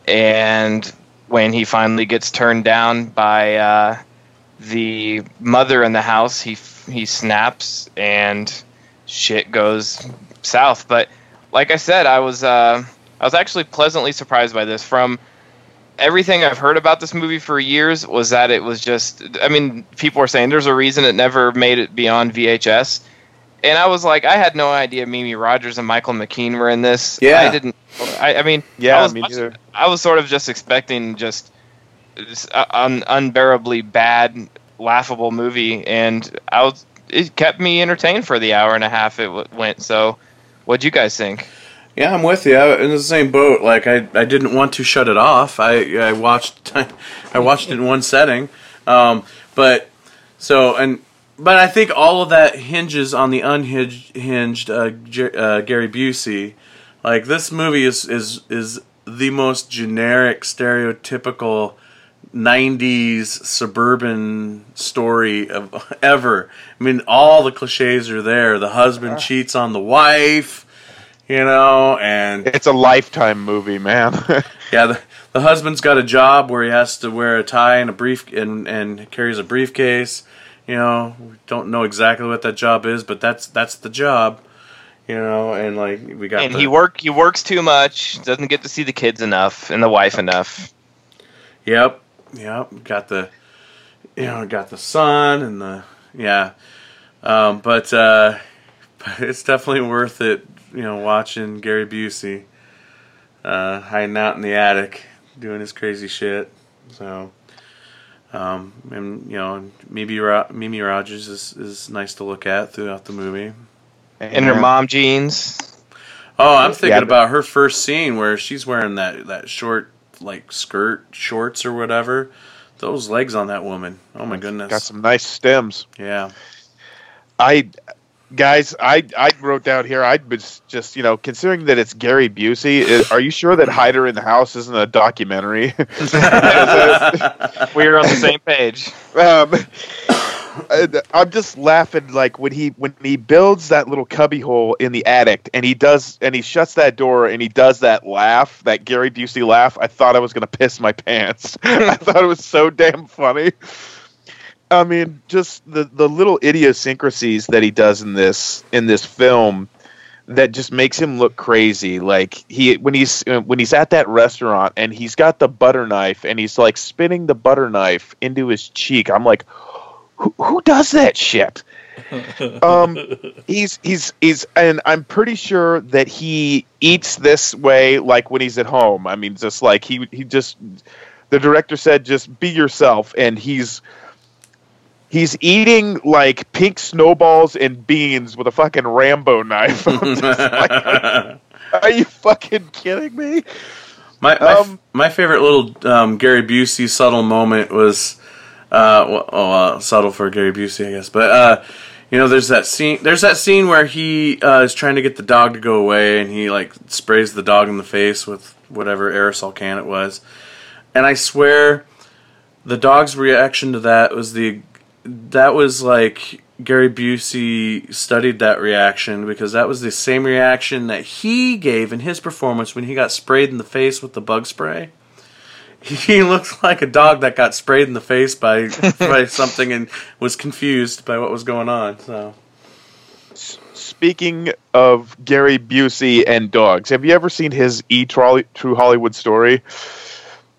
And when he finally gets turned down by uh, the mother in the house, he he snaps and shit goes south. But like I said, I was uh, I was actually pleasantly surprised by this. From everything I've heard about this movie for years, was that it was just. I mean, people were saying there's a reason it never made it beyond VHS. And I was like, I had no idea Mimi Rogers and Michael McKean were in this. Yeah. I didn't. I, I mean, Yeah, I was me neither. I was sort of just expecting just this uh, unbearably bad, laughable movie, and I was. It kept me entertained for the hour and a half it w- went. So, what'd you guys think? Yeah, I'm with you. I'm in the same boat. Like I, I didn't want to shut it off. I, I watched, I watched it in one setting. Um, but so and but I think all of that hinges on the unhinged hinged uh, J- uh, Gary Busey. Like this movie is is is the most generic, stereotypical. 90s suburban story of ever. I mean, all the cliches are there. The husband cheats on the wife, you know, and It's a lifetime movie, man. yeah, the, the husband's got a job where he has to wear a tie and a brief and and carries a briefcase. You know, we don't know exactly what that job is, but that's that's the job. You know, and like we got and the, he work he works too much, doesn't get to see the kids enough and the wife enough. Yep, yep. Got the, you know, got the son and the yeah, um, but uh, but it's definitely worth it. You know, watching Gary Busey uh, hiding out in the attic doing his crazy shit. So, um, and you know, Mimi Ro- Mimi Rogers is is nice to look at throughout the movie. In her mom jeans. Oh, I'm thinking Yeah, about her first scene where she's wearing that that short like skirt shorts or whatever. Those legs on that woman. Oh my goodness. Got some nice stems. yeah. I, guys, I I wrote down here. I was just you know considering that it's Gary Busey. i- Are you sure that Hider in the House isn't a documentary? We're on the same page. um, I'm just laughing like when he when he builds that little cubby hole in the attic and he does and he shuts that door and he does that laugh that Gary Busey laugh. I thought I was gonna piss my pants. I thought it was so damn funny. I mean, just the the little idiosyncrasies that he does in this in this film that just makes him look crazy. Like he when he's when he's at that restaurant and he's got the butter knife and he's like spinning the butter knife into his cheek. I'm like, who, who does that shit? um, he's he's he's and I'm pretty sure that he eats this way like when he's at home. I mean, just like he he just the director said, just be yourself, and he's he's eating like pink snowballs and beans with a fucking Rambo knife. Like, are you fucking kidding me? My my, Um, my favorite little um, Gary Busey subtle moment was, uh, well, oh, uh, subtle for Gary Busey, I guess. But uh, you know, there's that scene. There's that scene where he uh, is trying to get the dog to go away, and he like sprays the dog in the face with whatever aerosol can it was. And I swear, the dog's reaction to that was the that was like Gary Busey studied that reaction because that was the same reaction that he gave in his performance when he got sprayed in the face with the bug spray. He looked like a dog that got sprayed in the face by by something and was confused by what was going on. So Speaking of Gary Busey and dogs, have you ever seen his E Trolley True Hollywood Story?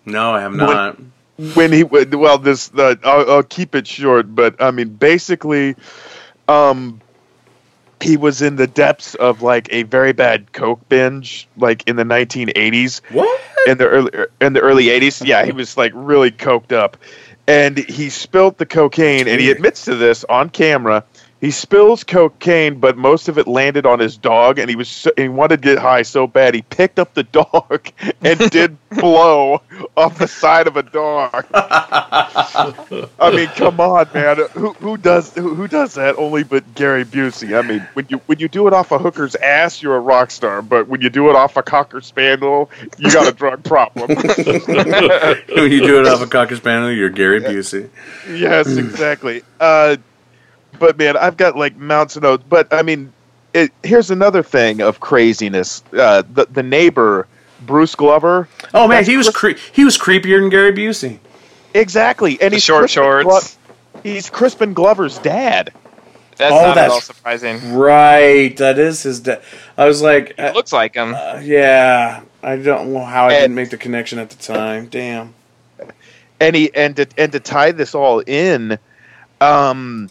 no, I have not. when he would well this the I'll, I'll keep it short but i mean basically um he was in the depths of like a very bad coke binge like in the 1980s What? in the early in the early 80s yeah he was like really coked up. And he spilled the cocaine and he admits to this on camera he spills cocaine but most of it landed on his dog and he was so, he wanted to get high so bad he picked up the dog and did blow off the side of a dog. I mean come on man. Who who does who, who does that? Only but Gary Busey. I mean when you when you do it off a hooker's ass you're a rock star but when you do it off a cocker spaniel you got a drug problem. When you do it off a cocker spaniel, you're Gary Busey. yes, exactly. Uh, but man, I've got like mounts of notes. But I mean, it, here's another thing of craziness. Uh, the the neighbor, Bruce Glover. Oh man, he was cre- he was creepier than Gary Busey. Exactly, and The he's short Crispin shorts. Glo- he's Crispin Glover's dad. That's Oh, not at all surprising. Right, that is his. dad. I was like, uh, It looks like him. uh, yeah, I don't know how I And- didn't make the connection at the time. Damn. and he and to, and to tie this all in, um,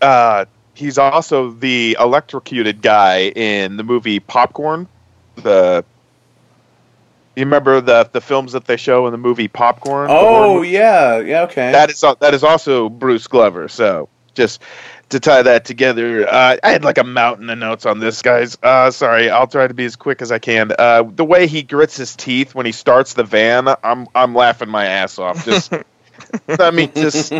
uh, he's also the electrocuted guy in the movie Popcorn. The you remember the the films that they show in the movie Popcorn? Oh yeah, yeah, okay. That is that is also Bruce Glover. So just to tie that together, uh, I had like a mountain of notes on this, guys. Uh, sorry, I'll try to be as quick as I can. Uh, the way he grits his teeth when he starts the van, I'm I'm laughing my ass off. Just, I mean, just.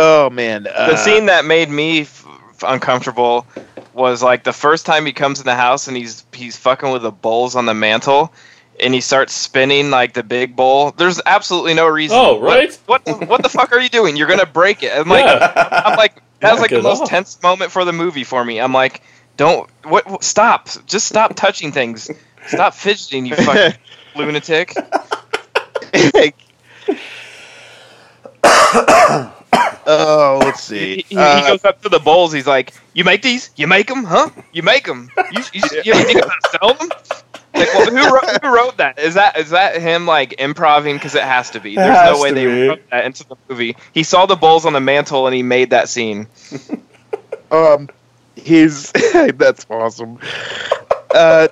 Oh man, uh, the scene that made me f- f- uncomfortable was like the first time he comes in the house and he's he's fucking with the bowls on the mantle and he starts spinning like the big bowl. There's absolutely no reason. Oh, right? What what the, what the fuck are you doing? You're gonna break it. I'm like Yeah. I'm like that was like the most off. tense moment for the movie for me. I'm like don't what, what stop. Just stop touching things. Stop fidgeting, you fucking lunatic. oh, let's see. he, he Uh, goes up to the bowls. He's like, "You make these? You make them? Huh? You make them? You, you, you, you think about selling them?" Like, well, who wrote, who wrote that? Is that is that him like improvising? Because it has to be. There's no way they be. wrote that into the movie. He saw the bowls on the mantle and he made that scene. Um, he's that's awesome. Uh,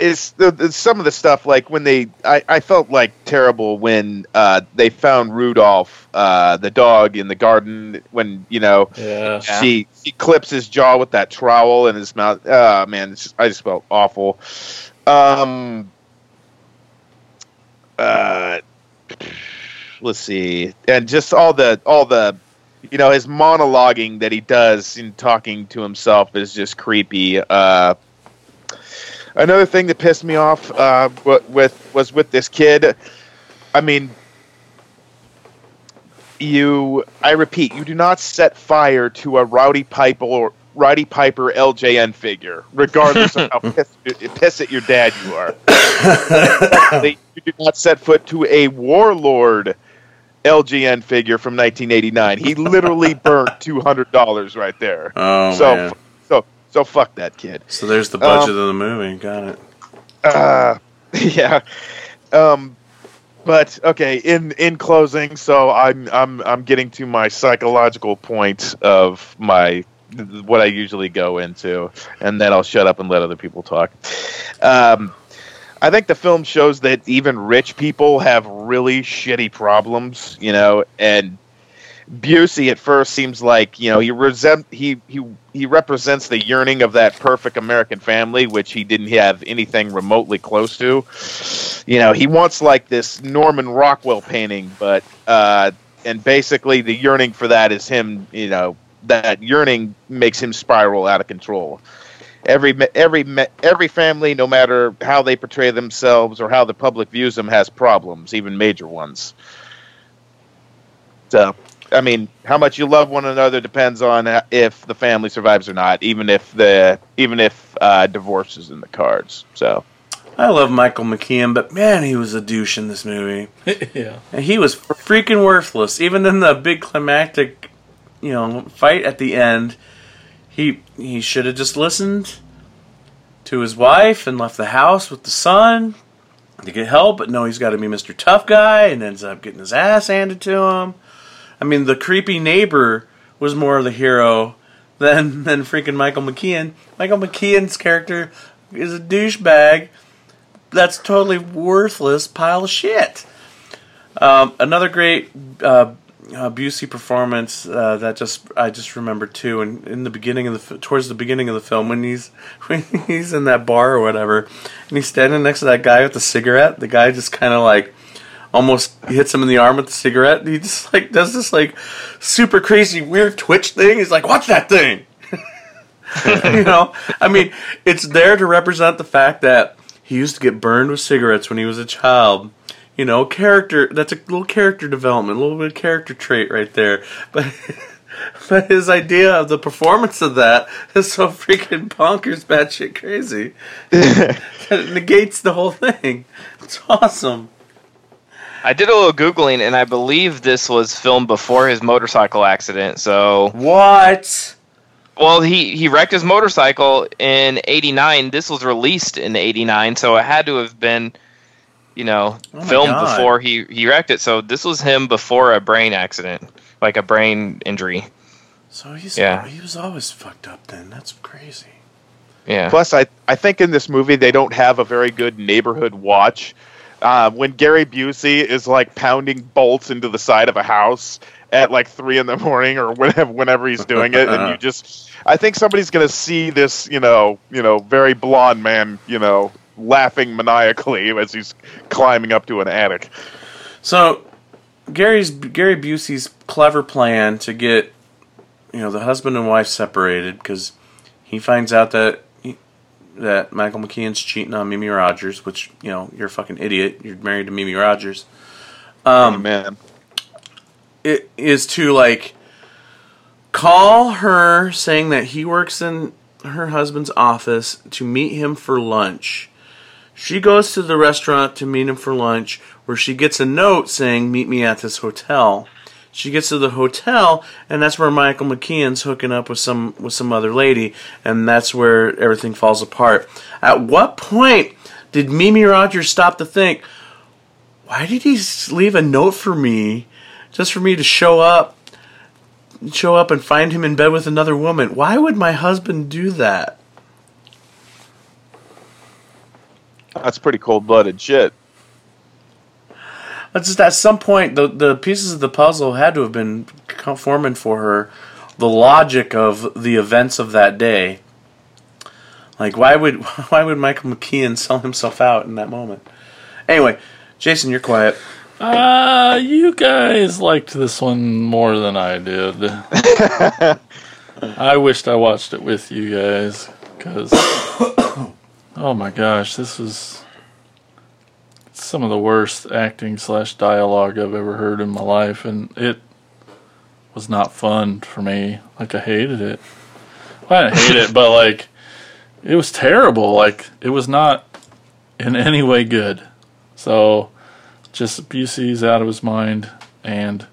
is the, the, some of the stuff like when they I, I felt like terrible when uh, they found Rudolph uh, the dog in the garden when you know Yeah. She she clips his jaw with that trowel in his mouth. Oh man, it's just, I just felt awful. Um, uh, let's see, and just all the all the you know his monologuing that he does in talking to himself is just creepy. Uh, another thing that pissed me off uh, with was with this kid. I mean, you. I repeat, you do not set fire to a Rowdy Piper or Roddy Piper LJN figure, regardless of how pissed, pissed at your dad you are. You do not set foot to a warlord LJN figure from 1989. He literally burnt two hundred dollars right there. Oh so, man. so, fuck that kid. So there's the budget Um, of the movie. Got it. Uh, yeah. Um, but okay. In in closing, so I'm I'm I'm getting to my psychological point of my what I usually go into, and then I'll shut up and let other people talk. Um, I think the film shows that even rich people have really shitty problems, you know, and Busey at first seems like you know he resent he he he represents the yearning of that perfect American family, which he didn't have anything remotely close to. You know, he wants like this Norman Rockwell painting, but uh, and basically the yearning for that is him. You know, that yearning makes him spiral out of control. every every every family, no matter how they portray themselves or how the public views them, has problems, even major ones. So, I mean, how much you love one another depends on uh, if the family survives or not, even if the even if uh, divorce is in the cards. So, I love Michael McKean, but man, he was a douche in this movie. yeah. And he was freaking worthless. Even in the big climactic, you know, fight at the end, he he should have just listened to his wife and left the house with the son to get help. But no, he's got to be Mr. Tough Guy and ends up getting his ass handed to him. I mean, the creepy neighbor was more of the hero than than freaking Michael McKean. Michael McKean's character is a douchebag. That's totally worthless pile of shit. Um, another great uh, uh, Busey performance uh, that just I just remember too, and in the beginning of the towards the beginning of the film when he's when he's in that bar or whatever, and he's standing next to that guy with the cigarette. The guy just kind of like almost hits him in the arm with the cigarette. He just like does this like super crazy weird twitch thing. He's like, "Watch that thing." you know, I mean, it's there to represent the fact that he used to get burned with cigarettes when he was a child. You know, character. That's a little character development, a little bit of character trait right there. But but his idea of the performance of that is so freaking bonkers, batshit crazy. that it negates the whole thing. It's awesome. I did a little googling, and I believe this was filmed before his motorcycle accident. So, What? well, he he wrecked his motorcycle in '89. This was released in '89, so it had to have been, you know, Oh filmed God. before he he wrecked it. So this was him before a brain accident, like a brain injury. So he's Yeah. he was always fucked up then. That's crazy. Yeah. Plus, I I think in this movie they don't have a very good neighborhood watch. Uh, when Gary Busey is like pounding bolts into the side of a house at like three in the morning or whenever whenever he's doing it, and you just, I think somebody's gonna see this, you know, you know, very blonde man, you know, laughing maniacally as he's climbing up to an attic. So Gary's Gary Busey's clever plan to get you know the husband and wife separated because he finds out that that Michael McKean's cheating on Mimi Rogers, which you know you're a fucking idiot. You're married to Mimi Rogers. Um, man. it is to like call her saying that he works in her husband's office to meet him for lunch. She goes to the restaurant to meet him for lunch, where she gets a note saying, Meet me at this hotel. She gets to the hotel, and that's where Michael McKean's hooking up with some with some other lady, and that's where everything falls apart. At what point did Mimi Rogers stop to think, why did he leave a note for me just for me to show up show up and find him in bed with another woman? Why would my husband do that? That's pretty cold blooded shit. It's just at some point the the pieces of the puzzle had to have been conforming for her the logic of the events of that day. Like why would why would Michael McKean sell himself out in that moment? Anyway, Jason, you're quiet. Uh, you guys liked this one more than I did. I wished I watched it with you guys because, oh my gosh, this was some of the worst acting slash dialogue I've ever heard in my life, and it was not fun for me. Like I hated it. Well, I didn't hate it, but like it was terrible. Like it was not in any way good. So just Busey's out of his mind, and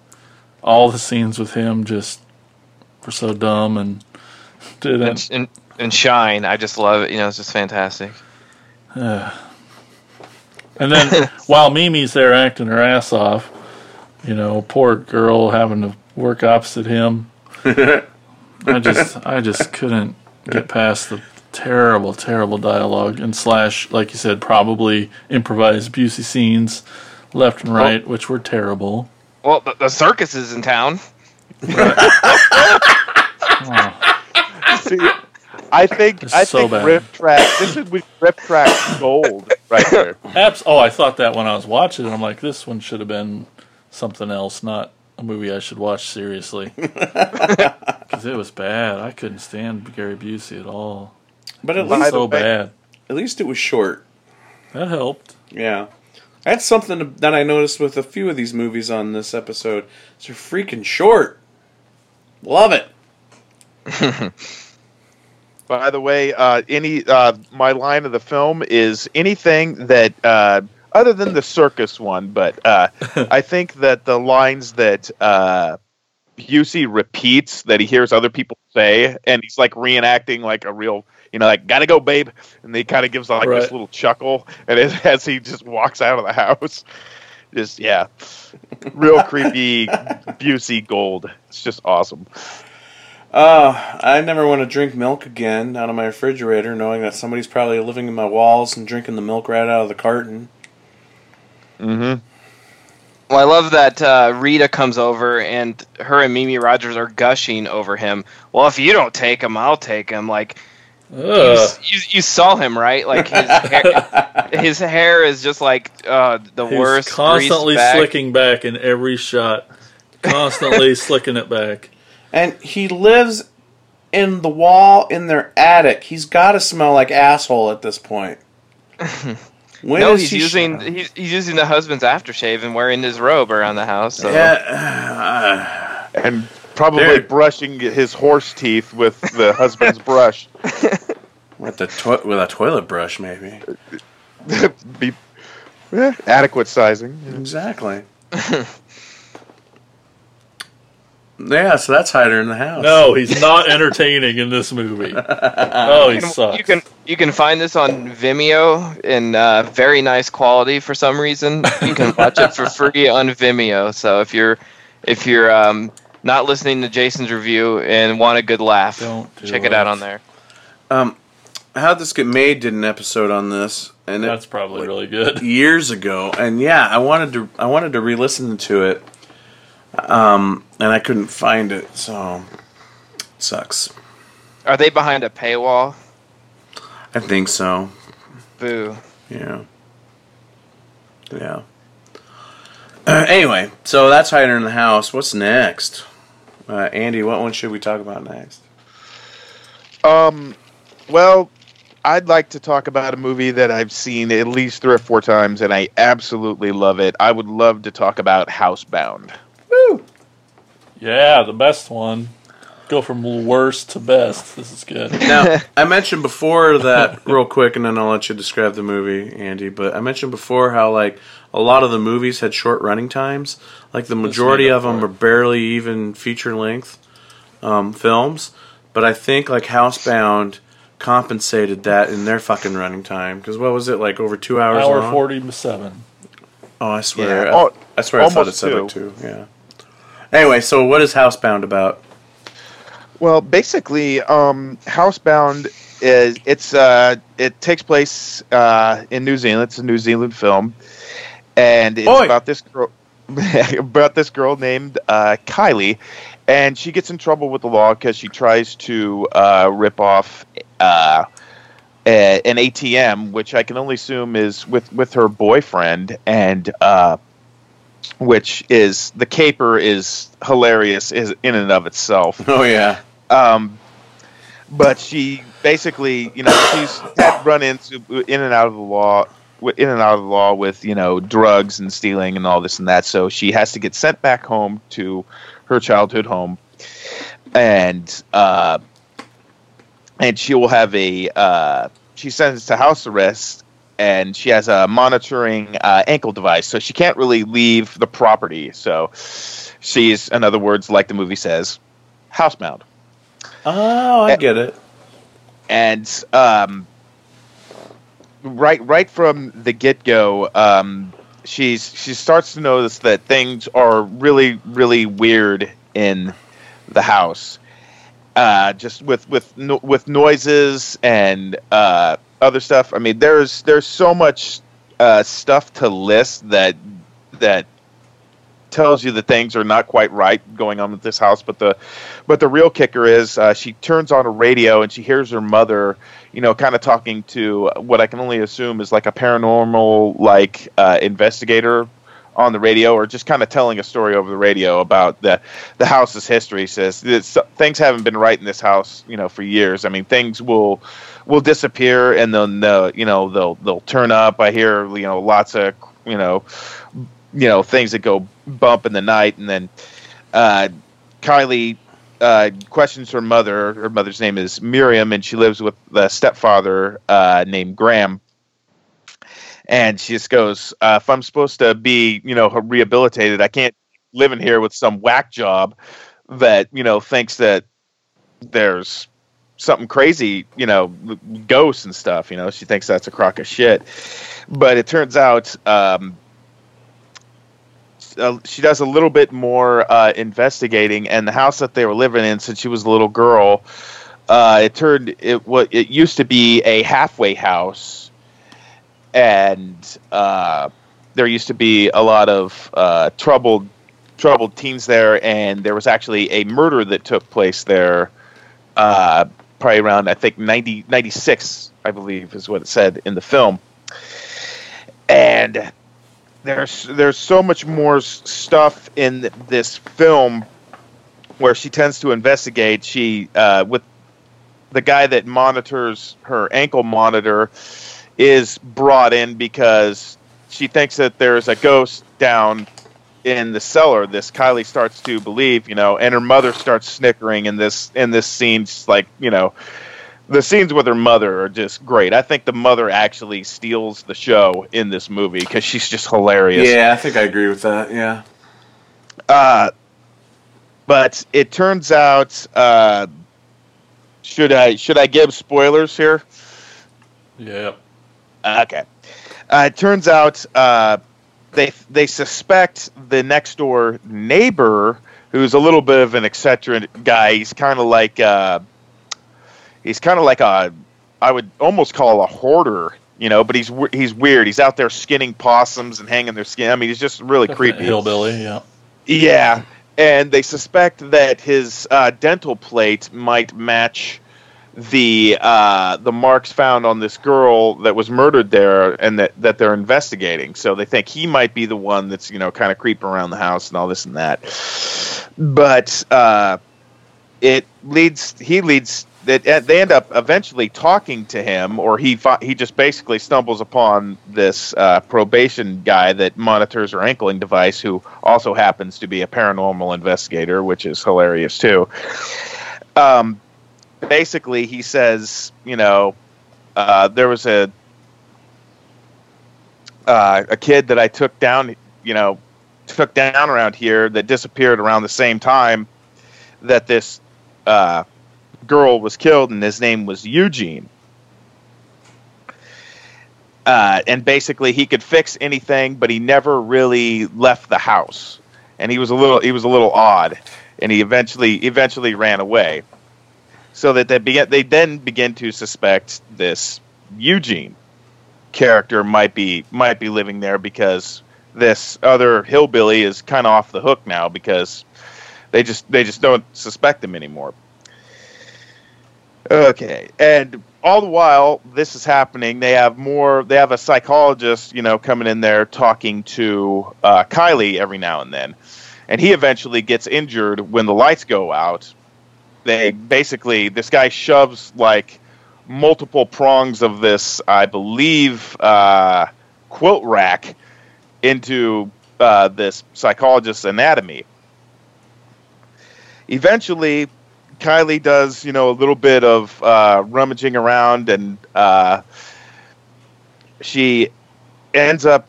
all the scenes with him just were so dumb and didn't. And, and, and Shine, I just love it. You know, it's just fantastic. And then while Mimi's there acting her ass off, you know, poor girl having to work opposite him. I just, I just couldn't get past the terrible, terrible dialogue and slash, like you said, probably improvised Busey scenes left and right, which were terrible. Well, the, the circus is in town. Oh, See, I think It's I so think bad. Rip Track. This is with RiffTrax gold right there. Abs- oh, I thought that when I was watching it. I'm like, this one should have been something else, not a movie I should watch seriously. Because it was bad. I couldn't stand Gary Busey at all. But at By least so way- bad. at least it was short. That helped. Yeah. That's something that I noticed with a few of these movies on this episode. They're freaking short. Love it. By the way, uh, any uh, my line of the film is anything that uh, other than the circus one, but uh, I think that the lines that uh, Busey repeats that he hears other people say, and he's like reenacting like a real, you know, like "Gotta go, babe," and he kind of gives like this little chuckle, and as, as he just walks out of the house, just yeah, real creepy Busey gold. It's just awesome. Uh, I never want to drink milk again out of my refrigerator, knowing that somebody's probably living in my walls and drinking the milk right out of the carton. Mm-hmm. Well, I love that uh, Rita comes over and her and Mimi Rogers are gushing over him. Well, if you don't take him, I'll take him. Like you, you, you saw him, right? Like his hair, his hair is just like uh, the He's worst. constantly back. slicking back in every shot. Constantly slicking it back. And he lives in the wall in their attic. He's got to smell like asshole at this point. When no, he's he using he's, he's using the husband's aftershave and wearing his robe around the house. So. Yeah, and probably There. brushing his horse teeth with the husband's brush. with the to- with a toilet brush, maybe. Be eh, adequate sizing. Exactly. Yeah, so that's Hider in the house. No, he's not entertaining in this movie. Oh, he You can- sucks. You can you can find this on Vimeo in uh, very nice quality for some reason. You can watch it for free on Vimeo. So if you're if you're um, not listening to Jason's review and want a good laugh, Don't check it out on there. How'd This Get Made did an episode on this, and it, That's probably really good. years ago, and yeah, I wanted to I wanted to re-listen to it, um, and I couldn't find it, so it sucks. Are they behind a paywall? I think so. Boo. Yeah. Yeah. Uh, anyway, so that's Hider in the house. What's next? Uh, Andy, what one should we talk about next? Um, well, I'd like to talk about a movie that I've seen at least three or four times, and I absolutely love it. I would love to talk about Housebound. Yeah, the best one. Go from worst to best. This is good. Now, I mentioned before that real quick, and then I'll let you describe the movie, Andy. But I mentioned before how like a lot of the movies had short running times. Like the majority of them are barely even feature length um, films. But I think like Housebound compensated that in their fucking running time because what was it like over two hours Hour long? forty-seven. Oh, I swear, Yeah. I, Oh, I swear, I thought it almost said like two. Yeah. Anyway, so what is Housebound about? Well, basically, um, Housebound is it's uh, it takes place uh, in New Zealand. It's a New Zealand film, and it's Oi. about this girl about this girl named uh, Kylie, and she gets in trouble with the law because she tries to uh, rip off. Uh, an ATM, which I can only assume is with with her boyfriend, and uh, which is the caper is hilarious is in and of itself. Oh yeah. Um, but she basically, you know, she's had run into in and out of the law, in and out of the law with you know drugs and stealing and all this and that. So she has to get sent back home to her childhood home, and uh, and she will have a uh, she sends to house arrest. And she has a monitoring uh, ankle device, so she can't really leave the property. So she's, in other words, like the movie says, housebound Oh, I get it. and um, right right from the get go, um, she's she starts to notice that things are really really weird in the house. Uh, just with with no, with noises and uh, other stuff. I mean, there's there's so much uh, stuff to list that that tells you that things are not quite right going on with this house. But the but the real kicker is uh, she turns on a radio and she hears her mother, you know, kind of talking to what I can only assume is like a paranormal like uh, investigator on the radio or just kind of telling a story over the radio about the the house's history. Says things haven't been right in this house, you know, for years. I mean, things will will disappear and then uh, you know they'll they'll turn up. I hear you know lots of you know you know things that go bump in the night, and then uh, Kylie uh, questions her mother. Her mother's name is Miriam, and she lives with the stepfather uh, named Graham. And she just goes, uh, "If I'm supposed to be, you know, rehabilitated, I can't live in here with some whack job that you know thinks that there's something crazy, you know, ghosts and stuff. You know, she thinks that's a crock of shit. But it turns out." Um, uh, she does a little bit more uh, investigating, and the house that they were living in since she was a little girl, uh, it turned it what it used to be a halfway house, and uh, there used to be a lot of uh, troubled troubled teens there, and there was actually a murder that took place there, uh, probably around I think 90, 96, I believe is what it said in the film, and there's there's so much more stuff in this film where she tends to investigate. She uh, with the guy that monitors her ankle monitor is brought in because she thinks that there's a ghost down in the cellar. This Kylie starts to believe, you know, and her mother starts snickering in this in this scene. She's like, you know, the scenes with her mother are just great. I think the mother actually steals the show in this movie because she's just hilarious. Yeah, I think I agree with that. Yeah. Uh, but it turns out, uh, should I should I give spoilers here? Yeah. Okay. Uh, it turns out uh, they they suspect the next door neighbor, who's a little bit of an eccentric guy. He's kind of like uh, he's kind of like a I would almost call a hoarder, you know. But he's he's weird. He's out there skinning possums and hanging their skin. I mean, he's just really creepy. Hillbilly, yeah. Yeah, and they suspect that his uh, dental plate might match the uh, the marks found on this girl that was murdered there, and that that they're investigating. So they think he might be the one that's you know kind of creeping around the house and all this and that. But uh, it leads he leads that they end up eventually talking to him, or he he just basically stumbles upon this uh, probation guy that monitors her ankling device, who also happens to be a paranormal investigator, which is hilarious too. Um, basically, he says, you know, uh, there was a uh, a kid that I took down, you know, took down around here that disappeared around the same time that this uh, girl was killed, and his name was Eugene. Uh, and basically, he could fix anything, but he never really left the house. And he was a little he was a little odd, and he eventually eventually ran away. So that they began they then begin to suspect this Eugene character might be might be living there because this other hillbilly is kind of off the hook now because they just they just don't suspect him anymore. Okay, and all the while this is happening, they have more. They have a psychologist, you know, coming in there talking to uh, Kylie every now and then, and he eventually gets injured when the lights go out. They basically this guy shoves like multiple prongs of this, I believe, uh, quilt rack into uh, this psychologist's anatomy. Eventually, Kylie does, you know, a little bit of uh, rummaging around, and uh, she ends up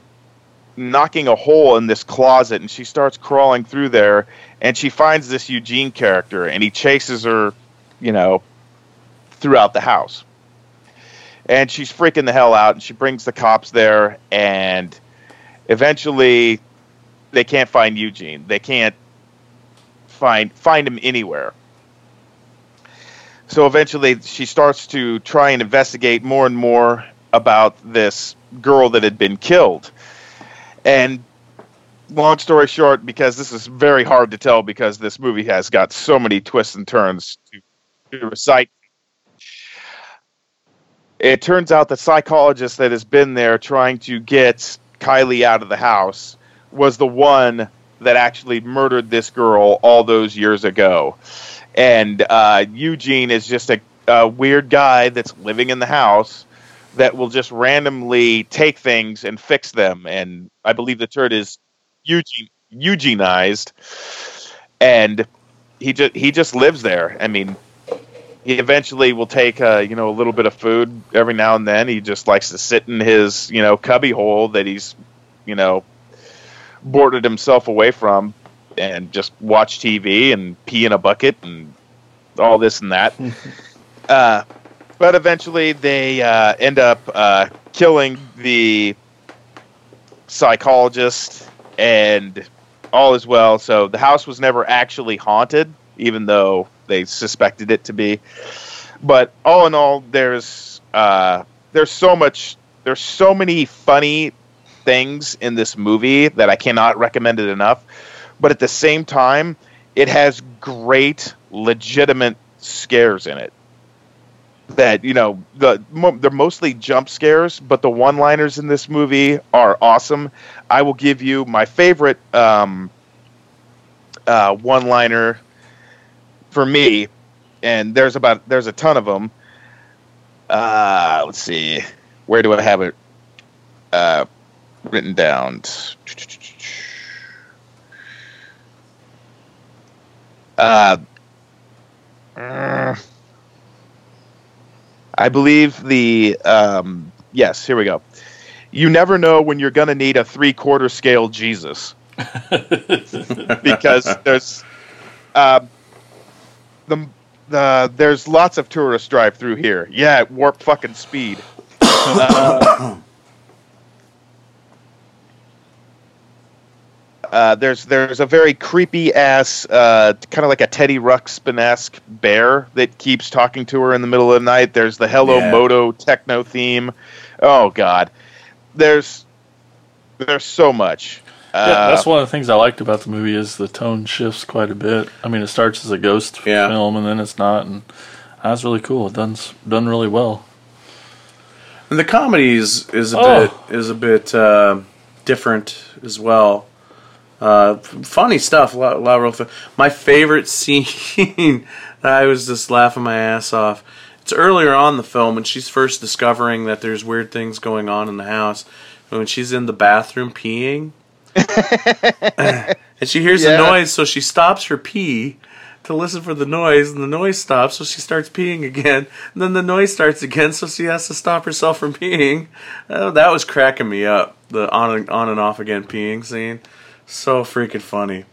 knocking a hole in this closet, and she starts crawling through there, and she finds this Eugene character, and he chases her, you know, throughout the house. And she's freaking the hell out, and she brings the cops there, and eventually they can't find Eugene. They can't find find him anywhere. So eventually she starts to try and investigate more and more about this girl that had been killed. And long story short, because this is very hard to tell because this movie has got so many twists and turns to, to recite. It turns out the psychologist that has been there trying to get Kylie out of the house was the one that actually murdered this girl all those years ago. And uh, Eugene is just a, a weird guy that's living in the house that will just randomly take things and fix them. And I believe the turd is Eugene Eugenized, and he just he just lives there. I mean, he eventually will take uh, you know a little bit of food every now and then. He just likes to sit in his you know cubby hole that he's you know boarded himself away from and just watch TV and pee in a bucket and all this and that. uh, but eventually they uh, end up uh, killing the psychologist and all is well. So the house was never actually haunted, even though they suspected it to be. But all in all, there's uh, there's so much there's so many funny things in this movie that I cannot recommend it enough. But at the same time, it has great, legitimate scares in it. That you know, the they're mostly jump scares, but the one-liners in this movie are awesome. I will give you my favorite um, uh, one-liner for me, and there's about there's a ton of them. Uh, let's see, where do I have it uh, written down? Uh, I believe the um, yes. Here we go. You never know when you're going to need a three-quarter scale Jesus because there's uh, the the there's lots of tourists drive through here. Yeah, at warp fucking speed. Uh, uh, there's there's a very creepy ass, uh, kind of like a Teddy Ruxpin esque bear that keeps talking to her in the middle of the night. There's the Hello Yeah. Moto techno theme. Oh God, there's there's so much. Yeah, Uh, that's one of the things I liked about the movie is the tone shifts quite a bit. I mean, it starts as a ghost Yeah. film and then it's not, and that's really cool. It done done really well. And the comedy is, is a Oh. bit is a bit uh, different as well. Uh, funny stuff. A lot, a lot of real fun. My favorite scene. I was just laughing my ass off. It's earlier on in the film when she's first discovering that there's weird things going on in the house. When she's in the bathroom peeing, and she hears Yeah. the noise, so she stops her pee to listen for the noise, and the noise stops, so she starts peeing again. And then the noise starts again, so she has to stop herself from peeing. Oh, that was cracking me up. The on and, on and off again peeing scene, so freaking funny.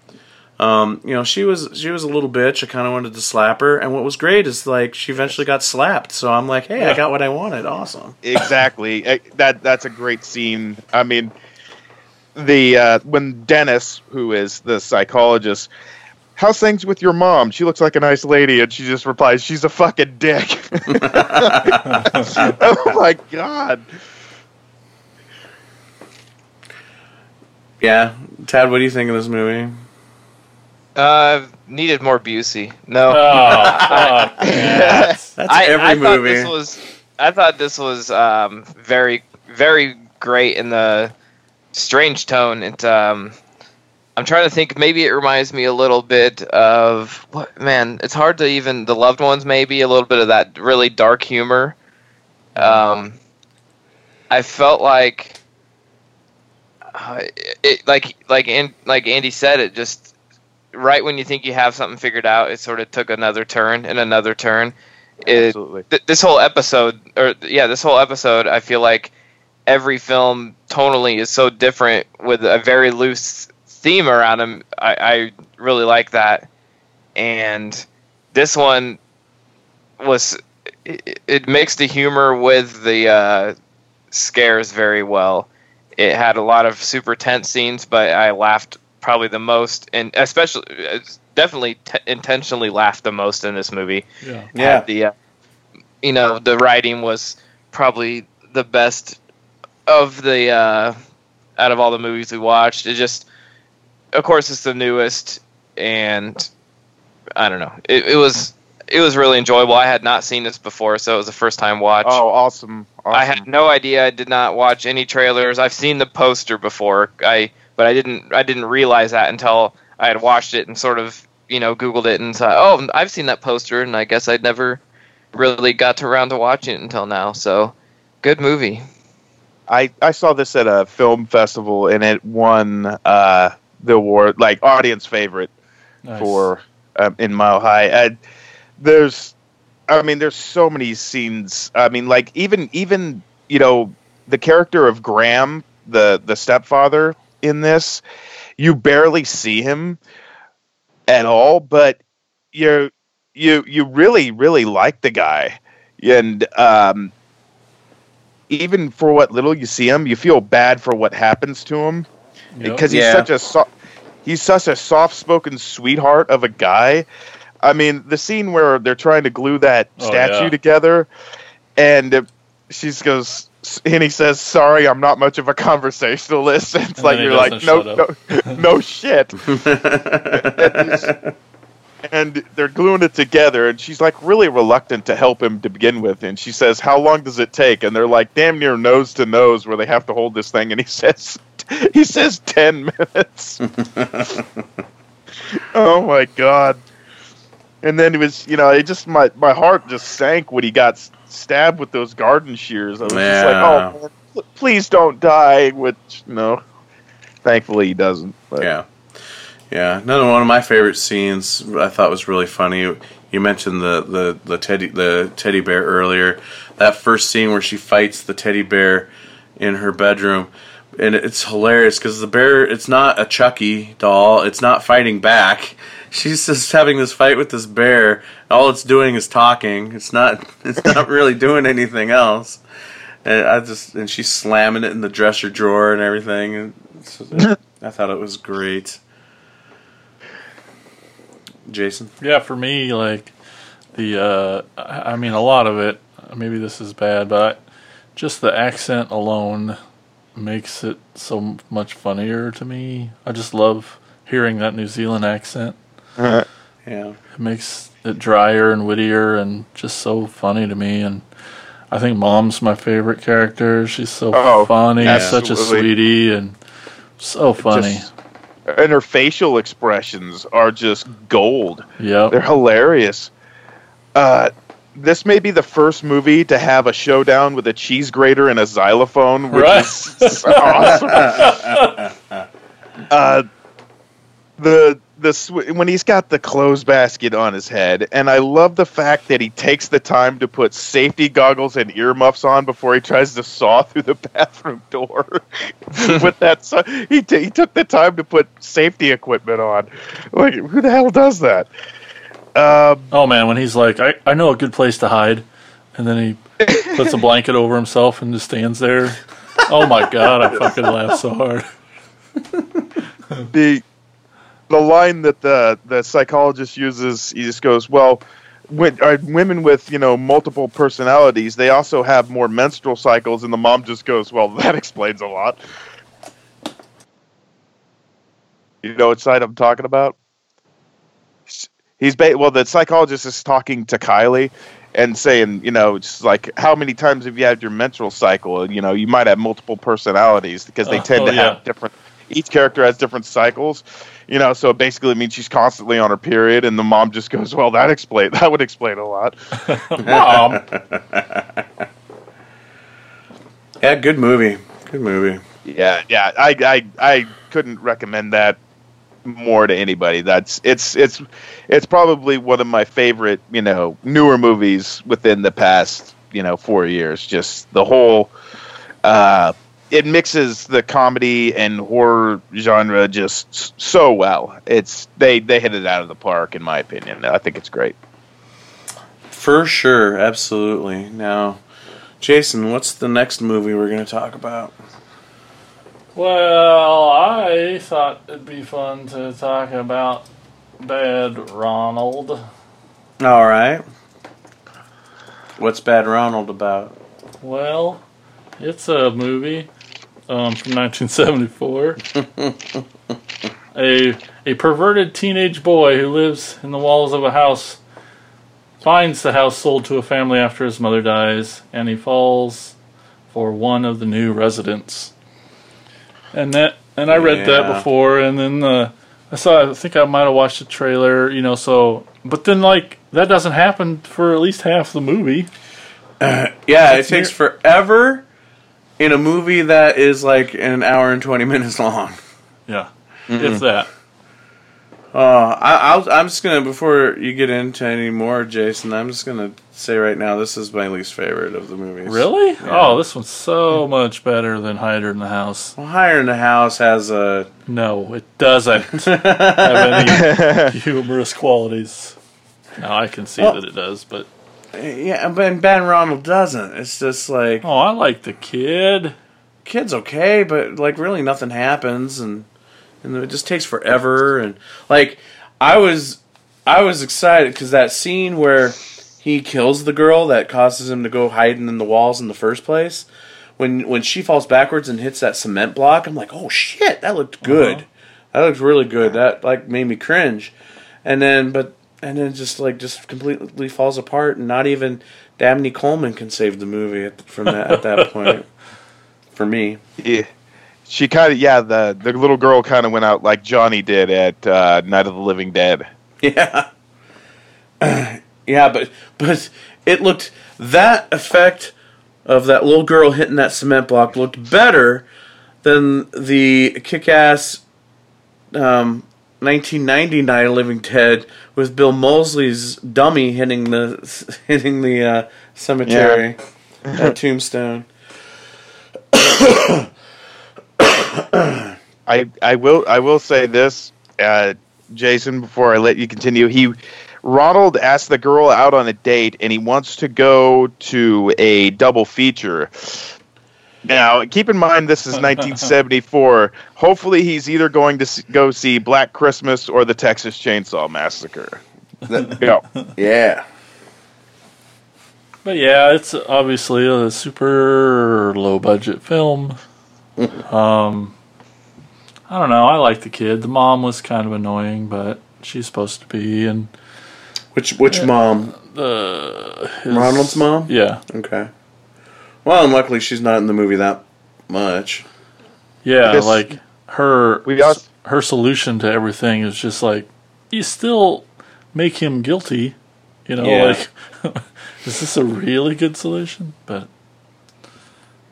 Um, you know, she was she was a little bitch. I kind of wanted to slap her, and what was great is like she eventually got slapped. So I'm like, hey, I got what I wanted. Awesome. exactly that that's a great scene i mean the uh, when dennis who is the psychologist how's things with your mom she looks like a nice lady and she just replies she's a fucking dick oh my god Yeah, Tad, what do you think of this movie? Uh, needed more Busey. No. Oh, fuck, yes. That's I, every I thought movie. this was I thought this was um, very very great in the strange tone. It um, I'm trying to think. Maybe it reminds me a little bit of what man. It's hard to even the loved ones. Maybe a little bit of that really dark humor. Um, I felt like uh, it like like and like Andy said it just right when you think you have something figured out, it sort of took another turn and another turn. It, absolutely th- this whole episode, or yeah, this whole episode, I feel like every film tonally is so different with a very loose theme around them. I, I really like that, and this one was it, it mixed the humor with the uh, scares very well. It had a lot of super tense scenes, but I laughed probably the most, and especially definitely t- intentionally laughed the most in this movie Yeah. yeah, had the uh, you know the writing was probably the best of the uh, out of all the movies we watched. It just, of course, it's the newest, and I don't know. It, it was it was really enjoyable. I had not seen this before, so it was a first time watch. oh awesome, awesome. I had no idea. I did not watch any trailers. I've seen the poster before. I but I didn't I didn't realize that until I had watched it and sort of you know googled it and thought, oh, I've seen that poster, and I guess I'd never really got to around to watching it until now. So, good movie. I, I saw this at a film festival and it won uh, the award, like audience favorite Nice. for um, in Mile High. And there's, I mean, there's so many scenes. I mean, like even even you know the character of Graham, the the stepfather in this, you barely see him at all, but you you you really really like the guy, and um, even for what little you see him, you feel bad for what happens to him Yep. because he's Yeah. such a so- he's such a soft-spoken sweetheart of a guy. I mean, the scene where they're trying to glue that Oh, statue yeah. together, and she goes, and he says, "Sorry, I'm not much of a conversationalist." It's And like you're like, no, no, no shit. and they're gluing it together and she's like really reluctant to help him to begin with and she says how long does it take and they're like damn near nose to nose where they have to hold this thing and he says he says 10 minutes oh my god and then it was you know it just my my heart just sank when he got stabbed with those garden shears i was just like oh man, please don't die which no thankfully he doesn't but Yeah, yeah. Another one of my favorite scenes I thought was really funny. You mentioned the the the teddy the teddy bear earlier. That first scene where she fights the teddy bear in her bedroom, and it's hilarious because the bear it's not a Chucky doll. It's not fighting back. She's just having this fight with this bear. All it's doing is talking. It's not. It's not really doing anything else. And I just and she's slamming it in the dresser drawer and everything. I thought it was great. Jason, Yeah, for me, like the, uh, I mean, a lot of it. Maybe this is bad, but just the accent alone makes it so much funnier to me. I just love hearing that New Zealand accent. yeah, It makes it drier and wittier and just so funny to me. And I think Mom's my favorite character. She's so Oh, funny, such a sweetie, and so funny. Just- and her facial expressions are just gold. yep. They're hilarious. Uh, this may be the first movie to have a showdown with a cheese grater and a xylophone, which Right. is awesome. uh, the the when he's got the clothes basket on his head, and I love the fact that he takes the time to put safety goggles and earmuffs on before he tries to saw through the bathroom door. With that, so- he t- he took the time to put safety equipment on. Like, who the hell does that? Um, Oh man, when he's like, I, I know a good place to hide, and then he puts a blanket over himself and just stands there. Oh my god, I fucking laugh so hard. the the line that the the psychologist uses, he just goes, "Well, when, are women with you know multiple personalities, they also have more menstrual cycles." And the mom just goes, "Well, that explains a lot." You know what side I'm talking about? He's ba- well, the psychologist is talking to Kylie and saying, you know, just like how many times have you had your menstrual cycle? You know, you might have multiple personalities because they uh, Oh, tend oh, to yeah. have different. Each character has different cycles, you know. So it basically means she's constantly on her period, and the mom just goes, "Well, that explain that would explain a lot." Mom, yeah. Good movie. Good movie. Yeah, yeah. I, I, I couldn't recommend that more to anybody. That's it's it's it's probably one of my favorite, you know, newer movies within the past, you know, four years. Just the whole, uh, it mixes the comedy and horror genre just so well. It's they they hit it out of the park, in my opinion. I think it's great. For sure, absolutely. Now, Jason, what's the next movie we're going to talk about? well, I thought it'd be fun to talk about Bad Ronald. All right. What's Bad Ronald about? Well, it's a movie um, from 1974. a a perverted teenage boy who lives in the walls of a house finds the house sold to a family after his mother dies, and he falls for one of the new residents. And that and I read that before, and then uh, I saw. I think I might have watched the trailer. You know, so but then like that doesn't happen for at least half the movie. Yeah, it takes near- forever in a movie that is like an hour and 20 minutes long. Yeah, if that. Uh, I, I'll, I'm just gonna before you get into any more, Jason. I'm just gonna say right now, this is my least favorite of the movies. Really? Yeah. Oh, this one's so much better than Hider in the House. Well, Hider in the House has a No, it doesn't have any humorous qualities. Now I can see Well- that it does, but yeah, but Bad Ronald doesn't. It's just like oh, I like the kid. kid's okay, but like really nothing happens, and and it just takes forever. And like I was, I was excited because that scene where he kills the girl that causes him to go hiding in the walls in the first place. When when she falls backwards and hits that cement block, I'm like, oh shit, that looked good. Uh-huh. That looked really good. That like made me cringe. And then but and then just like just completely falls apart, and not even Dabney Coleman can save the movie at, from that at that point. For me. Yeah. She kind of yeah the the little girl kind of went out like Johnny did at uh, Night of the Living Dead. Yeah. yeah, but but it looked that effect of that little girl hitting that cement block looked better than the kick-ass um, 1990 Night of the Living Dead with Bill Moseley's dummy hitting the hitting the uh, cemetery at Tombstone. I I will I will say this, uh, Jason, before I let you continue. He Ronald asked the girl out on a date, and he wants to go to a double feature. Now, keep in mind this is 1974. Hopefully, he's either going to s- go see Black Christmas or the Texas Chainsaw Massacre. yeah. Yeah. But yeah, it's obviously a super low budget film. um, I don't know. I like the kid. The mom was kind of annoying, but she's supposed to be. And Which which mom? the his- Ronald's mom? Yeah, Okay. Well, and luckily she's not in the movie that much. yeah. This- like her We also- her solution to everything is just like you still make him guilty. You know, Yeah. like is this a really good solution? But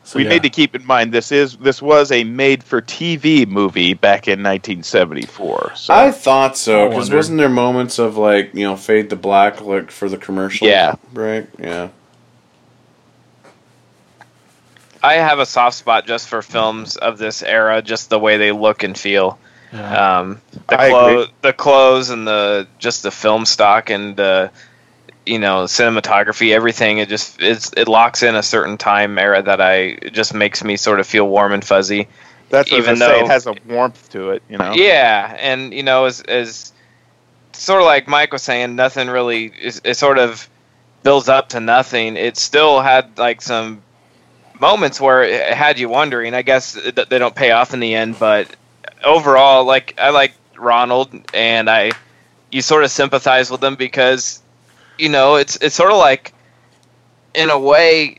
so, we yeah. need to keep in mind this is this was a made-for-TV movie back in 1974. So I thought so I because wonder. wasn't there moments of like you know fade to black like for the commercial? Yeah. Right. Yeah. I have a soft spot just for films of this era, just the way they look and feel. Yeah. Um, the clo- the clothes and the just the film stock and the you know cinematography, everything. It just it's it locks in a certain time era that I it just makes me sort of feel warm and fuzzy. that's what even I say. though- It has a warmth to it, you know. Yeah, and you know, as as sort of like Mike was saying, nothing really is it sort of builds up to nothing. It still had like some moments where it had you wondering. I guess they don't pay off in the end, but overall, like I like Ronald, and I you sort of sympathize with him because you know it's it's sort of like in a way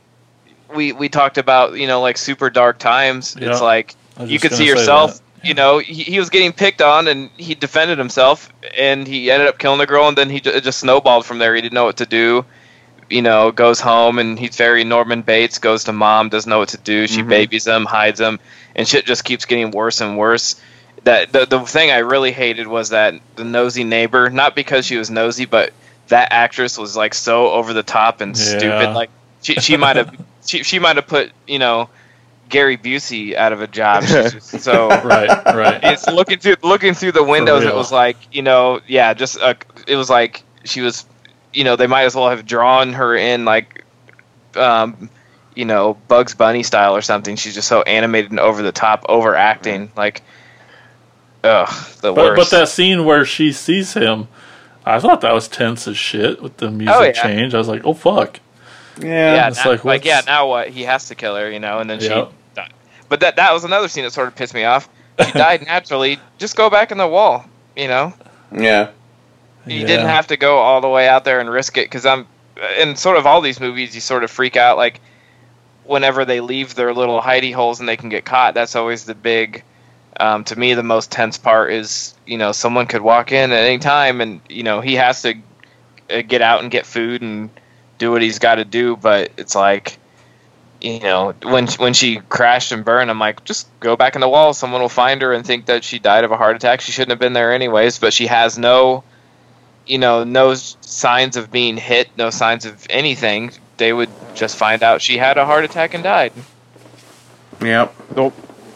we we talked about you know like super dark times. Yeah. It's like you could see yourself. You know, he, he was getting picked on, and he defended himself, and he ended up killing the girl, and then he j- just snowballed from there. He didn't know what to do. You know, goes home, and he's very Norman Bates. Goes to mom, doesn't know what to do. She Mhm. babies him, hides him, and shit just keeps getting worse and worse. That the the thing I really hated was that the nosy neighbor. Not because she was nosy, but that actress was like so over the top and Yeah. stupid. Like she she might have she she might have put you know Gary Busey out of a job. She's just so right, right. it's looking through looking through the windows. It was like you know, yeah, just uh, it was like she was, you know, they might as well have drawn her in like, um, you know, Bugs Bunny style or something. She's just so animated and over the top, overacting. Like, ugh, the But worst. but that scene where she sees him, I thought that was tense as shit with the music Oh, yeah. change. I was like, oh fuck. Yeah. yeah, it's now- like, like, yeah, now what? He has to kill her, you know, and then Yep. she. Died. But that that was another scene that sort of pissed me off. She died naturally. Just go back in the wall, you know. Yeah. You Yeah. didn't have to go all the way out there and risk it because I'm in sort of all these movies. You sort of freak out like whenever they leave their little hidey holes and they can get caught. That's always the big Um, to me, the most tense part is you know someone could walk in at any time, and you know he has to uh, get out and get food and do what he's got to do. But it's like, you know, when when she crashed and burned, I'm like, just go back in the wall. Someone will find her and think that she died of a heart attack. She shouldn't have been there anyways. But she has no, you know, no signs of being hit, no signs of anything. They would just find out she had a heart attack and died. Yep. No,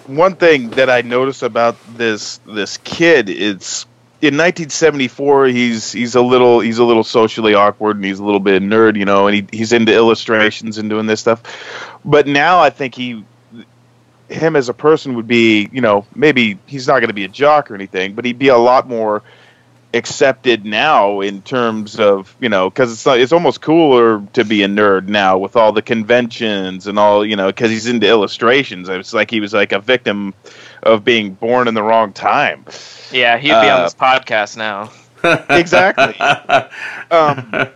one thing that I noticed about this this kid is in 1974 he's he's a little he's a little socially awkward and he's a little bit nerd, you know, and he, he's into illustrations and doing this stuff. But now I think he him as a person would be, you know, maybe he's not going to be a jock or anything, but he'd be a lot more accepted now in terms of you know because it's not, it's almost cooler to be a nerd now with all the conventions and all you know because he's into illustrations. It's like he was like a victim of being born in the wrong time. Yeah, he'd be on Uh, this podcast now. exactly. Um,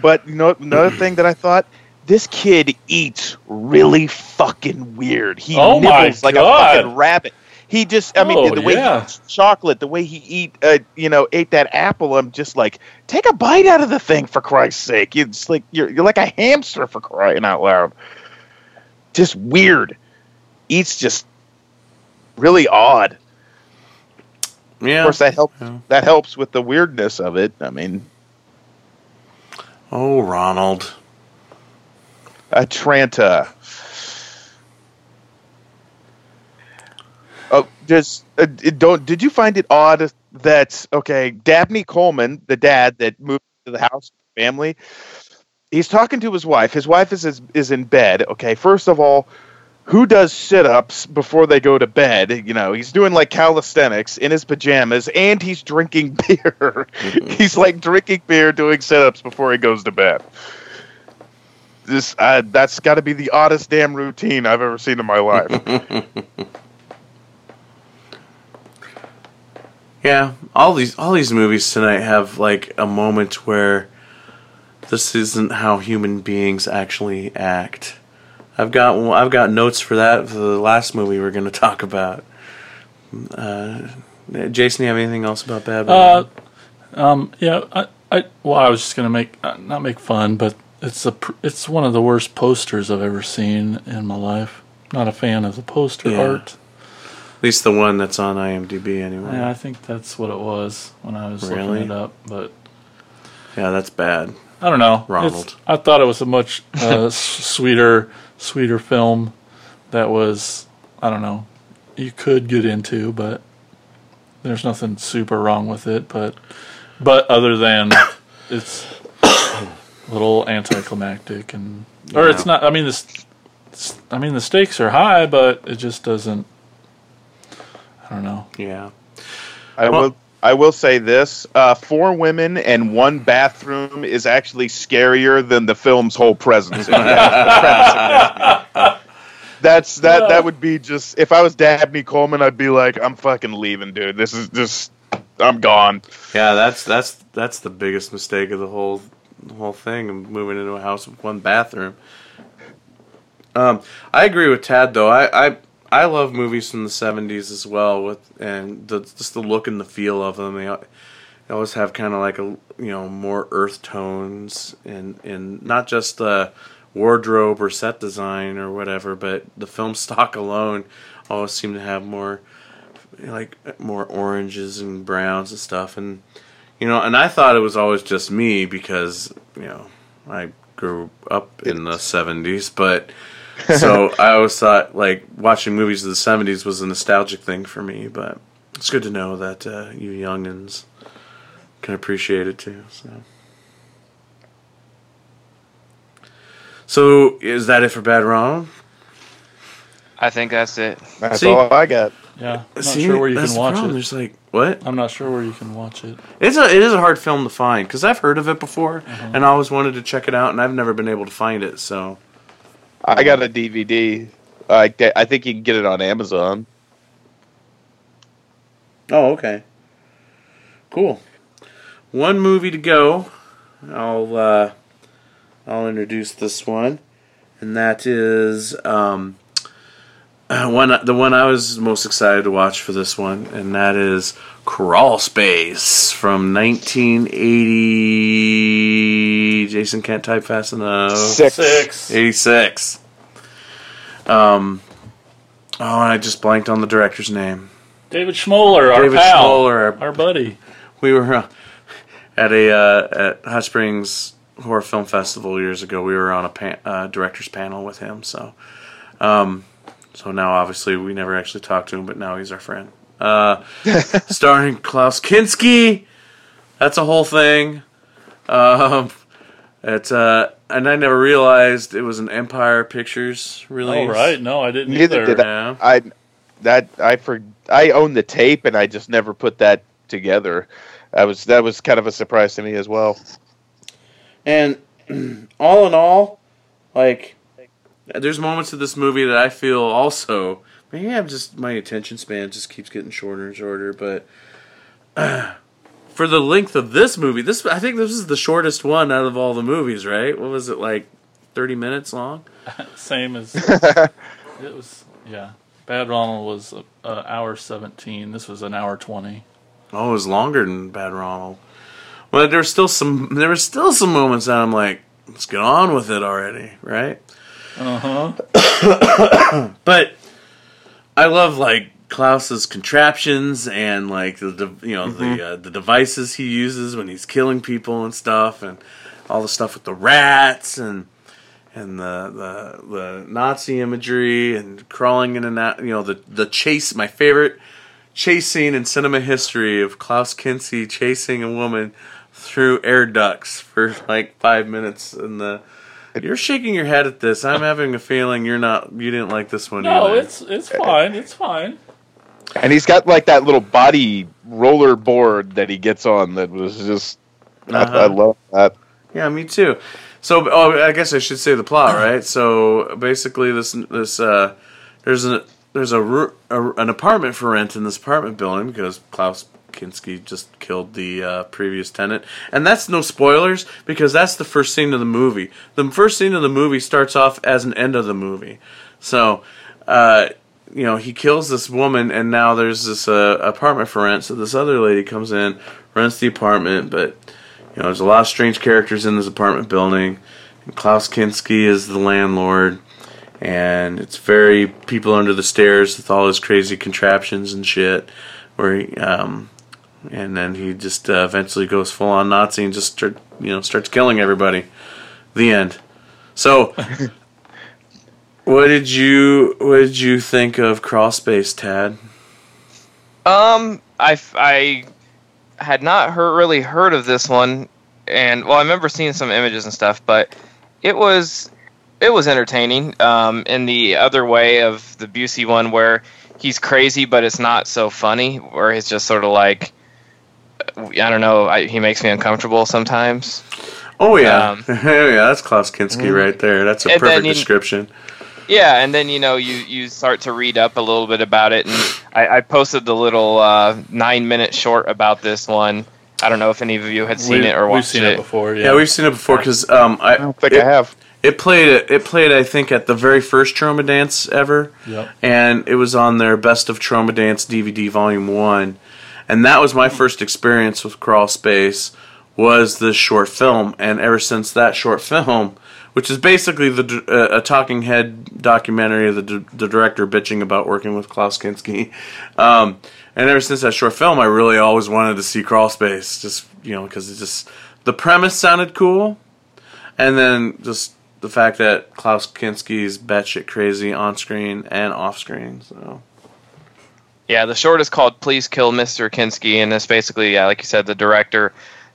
but you know another thing that i thought this kid eats really fucking weird. He Oh my nibbles like God. a fucking rabbit he just i mean Oh, the way yeah. he eats chocolate the way he eat uh, you know ate that apple i'm just like take a bite out of the thing for christ's sake it's like you're, you're like a hamster for crying out loud just weird eats just really odd Yeah. of course that helps Yeah. that helps with the weirdness of it i mean Oh, Ronald. Atlanta. Just uh, don't. Did you find it odd that okay, Dabney Coleman, the dad that moved to the house family, he's talking to his wife. His wife is is, is in bed. Okay, first of all, who does sit ups before they go to bed? You know, he's doing like calisthenics in his pajamas, and he's drinking beer. he's like drinking beer, doing sit ups before he goes to bed this uh, that's got to be the oddest damn routine I've ever seen in my life. Yeah, all these all these movies tonight have like a moment where this isn't how human beings actually act. I've got I've got notes for that for the last movie we're going to talk about. Uh, Jason, you have anything else about Bad Uh, um, yeah, I, I, well, I was just gonna make uh, not make fun, but it's a pr- it's one of the worst posters I've ever seen in my life. Not a fan of the poster Yeah. art. At least the one that's on IMDb anyway. Yeah, I think that's what it was when I was Really? looking it up. But Yeah, that's bad. I don't know. Ronald. It's- I thought it was a much uh, sweeter, sweeter film. That was I don't know. You could get into, but there's nothing super wrong with it. But but other than it's a little anticlimactic and or it's not. I mean this. I mean the stakes are high, but it just doesn't. I don't know. Yeah. I Well- will. I will say this: uh, four women and one bathroom is actually scarier than the film's whole presence. That's that. That would be just if I was Dabney Coleman, I'd be like, I'm fucking leaving, dude. This is just, I'm gone. Yeah, that's that's that's the biggest mistake of the whole the whole thing moving into a house with one bathroom. Um, I agree with Tad though. I, I I love movies from the '70s as well, with and the, just the look and the feel of them. They, they always have kind of like a you know more earth tones and and not just the wardrobe or set design or whatever, but the film stock alone always seem to have more like more oranges and browns and stuff and you know and i thought it was always just me because you know i grew up in the 70s but so i always thought like watching movies of the 70s was a nostalgic thing for me but it's good to know that uh, you youngins can appreciate it too so so is that it for bad ronald I think that's it. That's See- all I got. Yeah, I'm not See, sure where you can watch problem. it. There's like what? I'm not sure where you can watch it. It's a it is a hard film to find because I've heard of it before Uh-huh. and I always wanted to check it out and I've never been able to find it. So I got a DVD. I I think you can get it on Amazon. oh okay, cool. One movie to go. I'll uh, I'll introduce this one, and that is um, one the one I was most excited to watch for this one, and that is Crawl Space from 1980. Jason can't type fast enough. Six. Six. 86. Um, oh, and I just blanked on the director's name. David Schmoeller, our David pal, Schmoeller, our- our buddy. We were uh, at a uh, at Hot Springs Horror Film Festival years ago. We were on a pan- uh, director's panel with him. So, um, so now obviously we never actually talked to him, but now he's our friend. Uh, starring Klaus Kinski. That's a whole thing. Um, it's uh, and I never realized it was an Empire Pictures release. Oh right, no, I didn't Neither either. did Yeah. I that I for I own the tape and I just never put that together. That was that was kind of a surprise to me as well. And all in all, like, there's moments of this movie that I feel also maybe I'm just my attention span just keeps getting shorter and shorter. But for the length of this movie, this I think this is the shortest one out of all the movies. Right? What was it like? Thirty minutes long. Same as it was. Yeah, Bad Ronald was an hour seventeen. This was an hour twenty. Oh, it was longer than Bad Ronald. But there was still some. There were still some moments that I'm like, let's get on with it already, right? Uh huh. But I love like Klaus's contraptions and like the, the you know the uh, the devices he uses when he's killing people and stuff, and all the stuff with the rats and and the the, the Nazi imagery and crawling in and out. You know the the chase. My favorite chase scene in cinema history of Klaus Kinski chasing a woman through air ducts for like five minutes and the. You're shaking your head at this. I'm having a feeling you're not. You didn't like this one No, either. it's it's fine. It's fine. And he's got like that little body roller board that he gets on that was just I, I Uh-huh. love that. Yeah, me too. So, oh, I guess I should say the plot, right? So, basically, this this uh, there's an there's a, a an apartment for rent in this apartment building because Klaus Kinski just killed the uh, previous tenant, and that's no spoilers because that's the first scene of the movie. The first scene of the movie starts off as an end of the movie. So, uh, you know, he kills this woman, and now there's this uh, apartment for rent. So this other lady comes in, rents the apartment, but you know, there's a lot of strange characters in this apartment building. And Klaus Kinski is the landlord, and it's very people under the stairs with all his crazy contraptions and shit. Where he, um, and then he just uh, eventually goes full on Nazi and just start, you know, starts killing everybody. The end. So, what did you what did you think of Crawl Space, Tad? Um, I, I had not heard, really heard of this one, and well, I remember seeing some images and stuff, but it was it was entertaining. Um, in the other way of the Busey one, where he's crazy, but it's not so funny, where he's just sort of like. I don't know. I, he makes me uncomfortable sometimes. Oh yeah, Um, yeah, that's Klaus Kinski right there. That's a perfect you- description. Yeah, and then you know you you start to read up a little bit about it, and I, I posted the little uh, nine minute short about this one. I don't know if any of you had seen We- it or we've watched seen it, before. Yeah, Yeah, we've seen it before because um, I, I don't think it, I have. It played. It played. I think at the very first Trauma Dance ever, Yep. and it was on their Best of Trauma Dance DVD Volume One, and that was my first experience with Crawl Space. Was this short film, and ever since that short film, which is basically the uh, a talking head documentary of the, d- the director bitching about working with Klaus Kinski, um, and ever since that short film, I really always wanted to see Crawl Space, just you know, because it just the premise sounded cool, and then just the fact that Klaus Kinski's batshit crazy on screen and off screen. So Yeah, the short is called "Please Kill Mr. Kinski," and it's basically, yeah, like you said, the director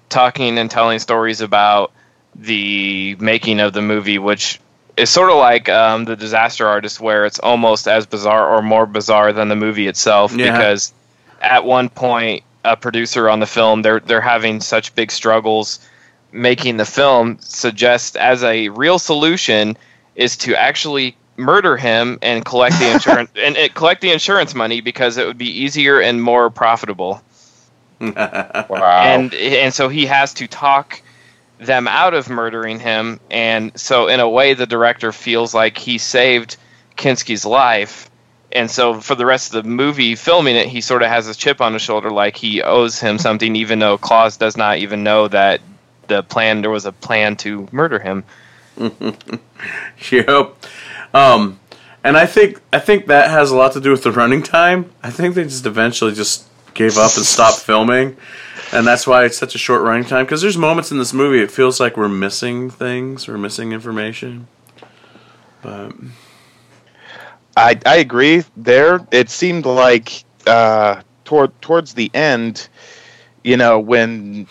talking and telling stories about the making of the movie, which is sort of like um, the Disaster Artist, where it's almost as bizarre or more bizarre than the movie itself, Yeah. because at one point, a producer on the film, they're they're having such big struggles making the film. Suggests as a real solution is to actually murder him and collect the insurance and, and collect the insurance money because it would be easier and more profitable. Wow. And and so he has to talk them out of murdering him and so in a way the director feels like he saved Kinski's life and so for the rest of the movie filming it, he sort of has this chip on his shoulder, like he owes him something, even though Klaus does not even know that the plan there was a plan to murder him. Yep. Um, and I think I think that has a lot to do with the running time. I think they just eventually just gave up and stopped filming, and that's why it's such a short running time. Because there's moments in this movie it feels like we're missing things, we're missing information. But I I agree. There, it seemed like uh, toward towards the end, you know, when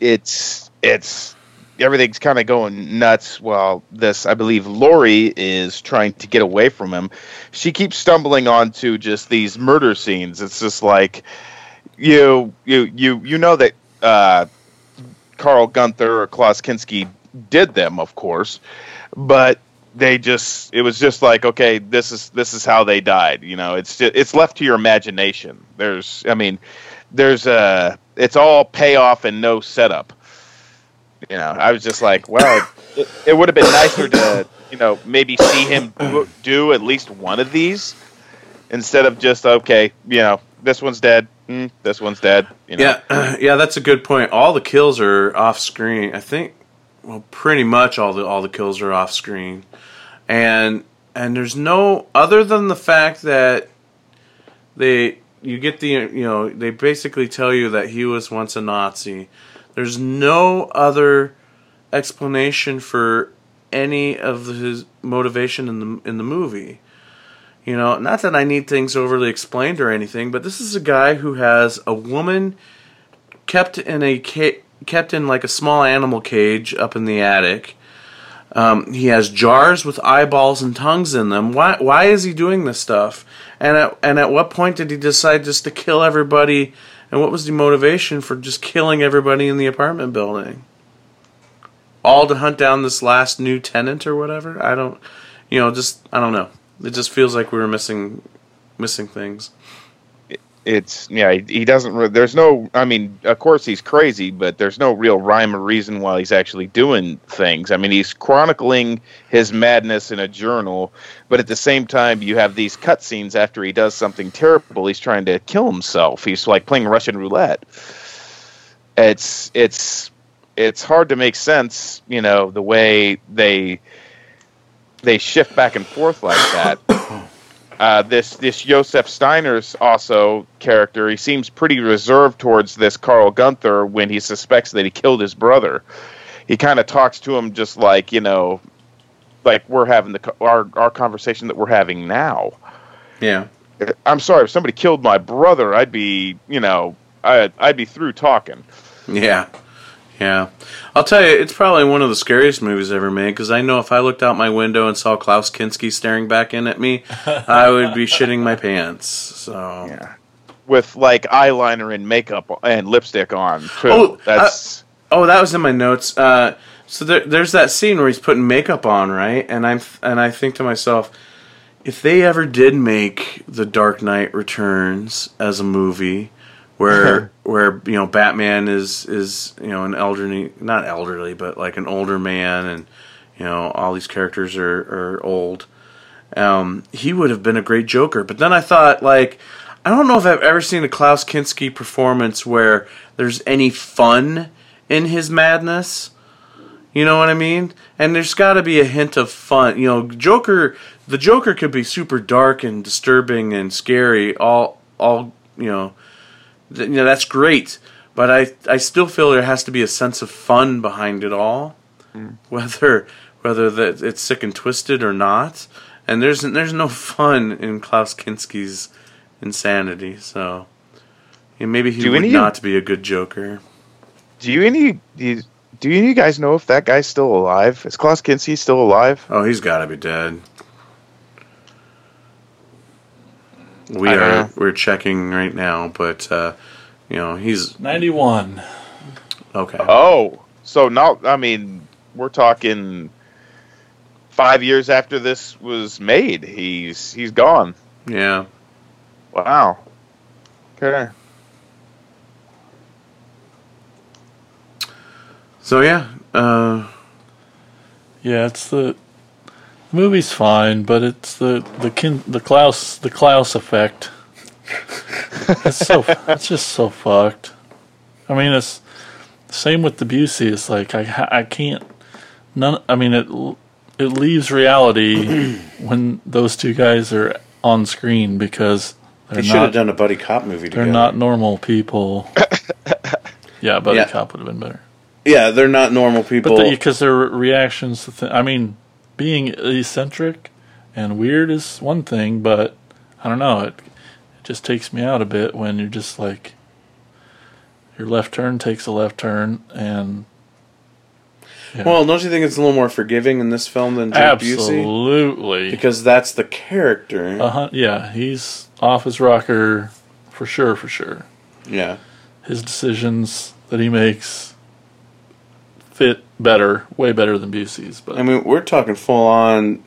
it's it's everything's kind of going nuts. Well, this I believe Lori is trying to get away from him. She keeps stumbling onto just these murder scenes. It's just like you you you you know that uh, Carl Gunther or Klaus Kinski did them, of course, but they just it was just like okay this is this is how they died you know? It's just, it's left to your imagination. There's i mean there's a it's all payoff and no setup. You know i was just like well it, it would have been nicer to you know maybe see him do, do at least one of these instead of just okay you know this one's dead mm, this one's dead you know yeah, yeah, that's a good point. All the kills are off screen. I think, well, pretty much all the all the kills are off screen, and and there's no other than the fact that they you get the you know they basically tell you that he was once a Nazi. There's no other explanation for any of his motivation in the in the movie. You know, not that I need things overly explained or anything, but this is a guy who has a woman kept in a ca- kept in like a small animal cage up in the attic. Um, he has jars with eyeballs and tongues in them. Why why is he doing this stuff? And at and at what point did he decide just to kill everybody? And what was the motivation for just killing everybody in the apartment building? All to hunt down this last new tenant or whatever. I don't, you know, just I don't know. It just feels like we were missing missing things. it's yeah he, doesn't re- there's no i mean of course he's crazy but there's no real rhyme or reason why he's actually doing things. I mean he's chronicling his madness in a journal but at the same time you have these cutscenes after he does something terrible. He's trying to kill himself. He's like playing russian roulette. It's it's it's hard to make sense you know the way they they shift back and forth like that uh, this this Josef Steiner's also character. He seems pretty reserved towards this Carl Gunther when he suspects that he killed his brother. He kind of talks to him just like you know, like we're having the our our conversation that we're having now. Yeah. I'm sorry if somebody killed my brother, I'd be you know I'd I'd be through talking. Yeah. Yeah. I'll tell you, it's probably one of the scariest movies ever made because I know if I looked out my window and saw Klaus Kinski staring back in at me, I would be shitting my pants. So. Yeah, with like eyeliner and makeup and lipstick on too. Oh, That's Oh, that was in my notes. Uh, so there, there's that scene where he's putting makeup on, right? And I'm and I think to myself, if they ever did make The Dark Knight Returns as a movie, where where you know Batman is is you know an elderly, not elderly, but like an older man, and you know all these characters are are old. Um, he would have been a great Joker. But then I thought, like, I don't know if I've ever seen a Klaus Kinski performance where there's any fun in his madness. You know what I mean? And there's got to be a hint of fun. You know, Joker, the Joker could be super dark and disturbing and scary. All, all, you know, you know that's great. But I, I still feel there has to be a sense of fun behind it all, mm. whether, whether that it's sick and twisted or not. And there's, there's no fun in Klaus Kinski's insanity. So, yeah, maybe he Do would any- not be a good Joker. Do you any do you, do you guys know if that guy's still alive? Is Klaus Kinski still alive? Oh, he's got to be dead. We I are know. we're checking right now, but uh, you know he's 91. okay. Oh, so now I mean we're talking five years after this was made. He's he's gone. Yeah, Wow. Okay. so yeah, uh, Yeah, it's the The movie's fine, but it's the the kin, the Klaus the Klaus effect. it's so it's just so fucked. I mean, it's same with the Busey. It's like I I can't none. I mean, it it leaves reality when those two guys are on screen because They they're should have done a buddy cop movie they're together. not normal people. yeah, Buddy Yeah. Cop would have been better. Yeah, they're not normal people. But because their reactions to th- I mean, being eccentric and weird is one thing, but I don't know. It, it just takes me out a bit when you're just like, your left turn takes a left turn, and yeah. well, don't you think it's a little more forgiving in this film than Busey? absolutely. Because that's the character. uh-huh, yeah, he's off his rocker for sure, for sure. yeah. His decisions that he makes fit better, way better than Busey's. But I mean, we're talking full on,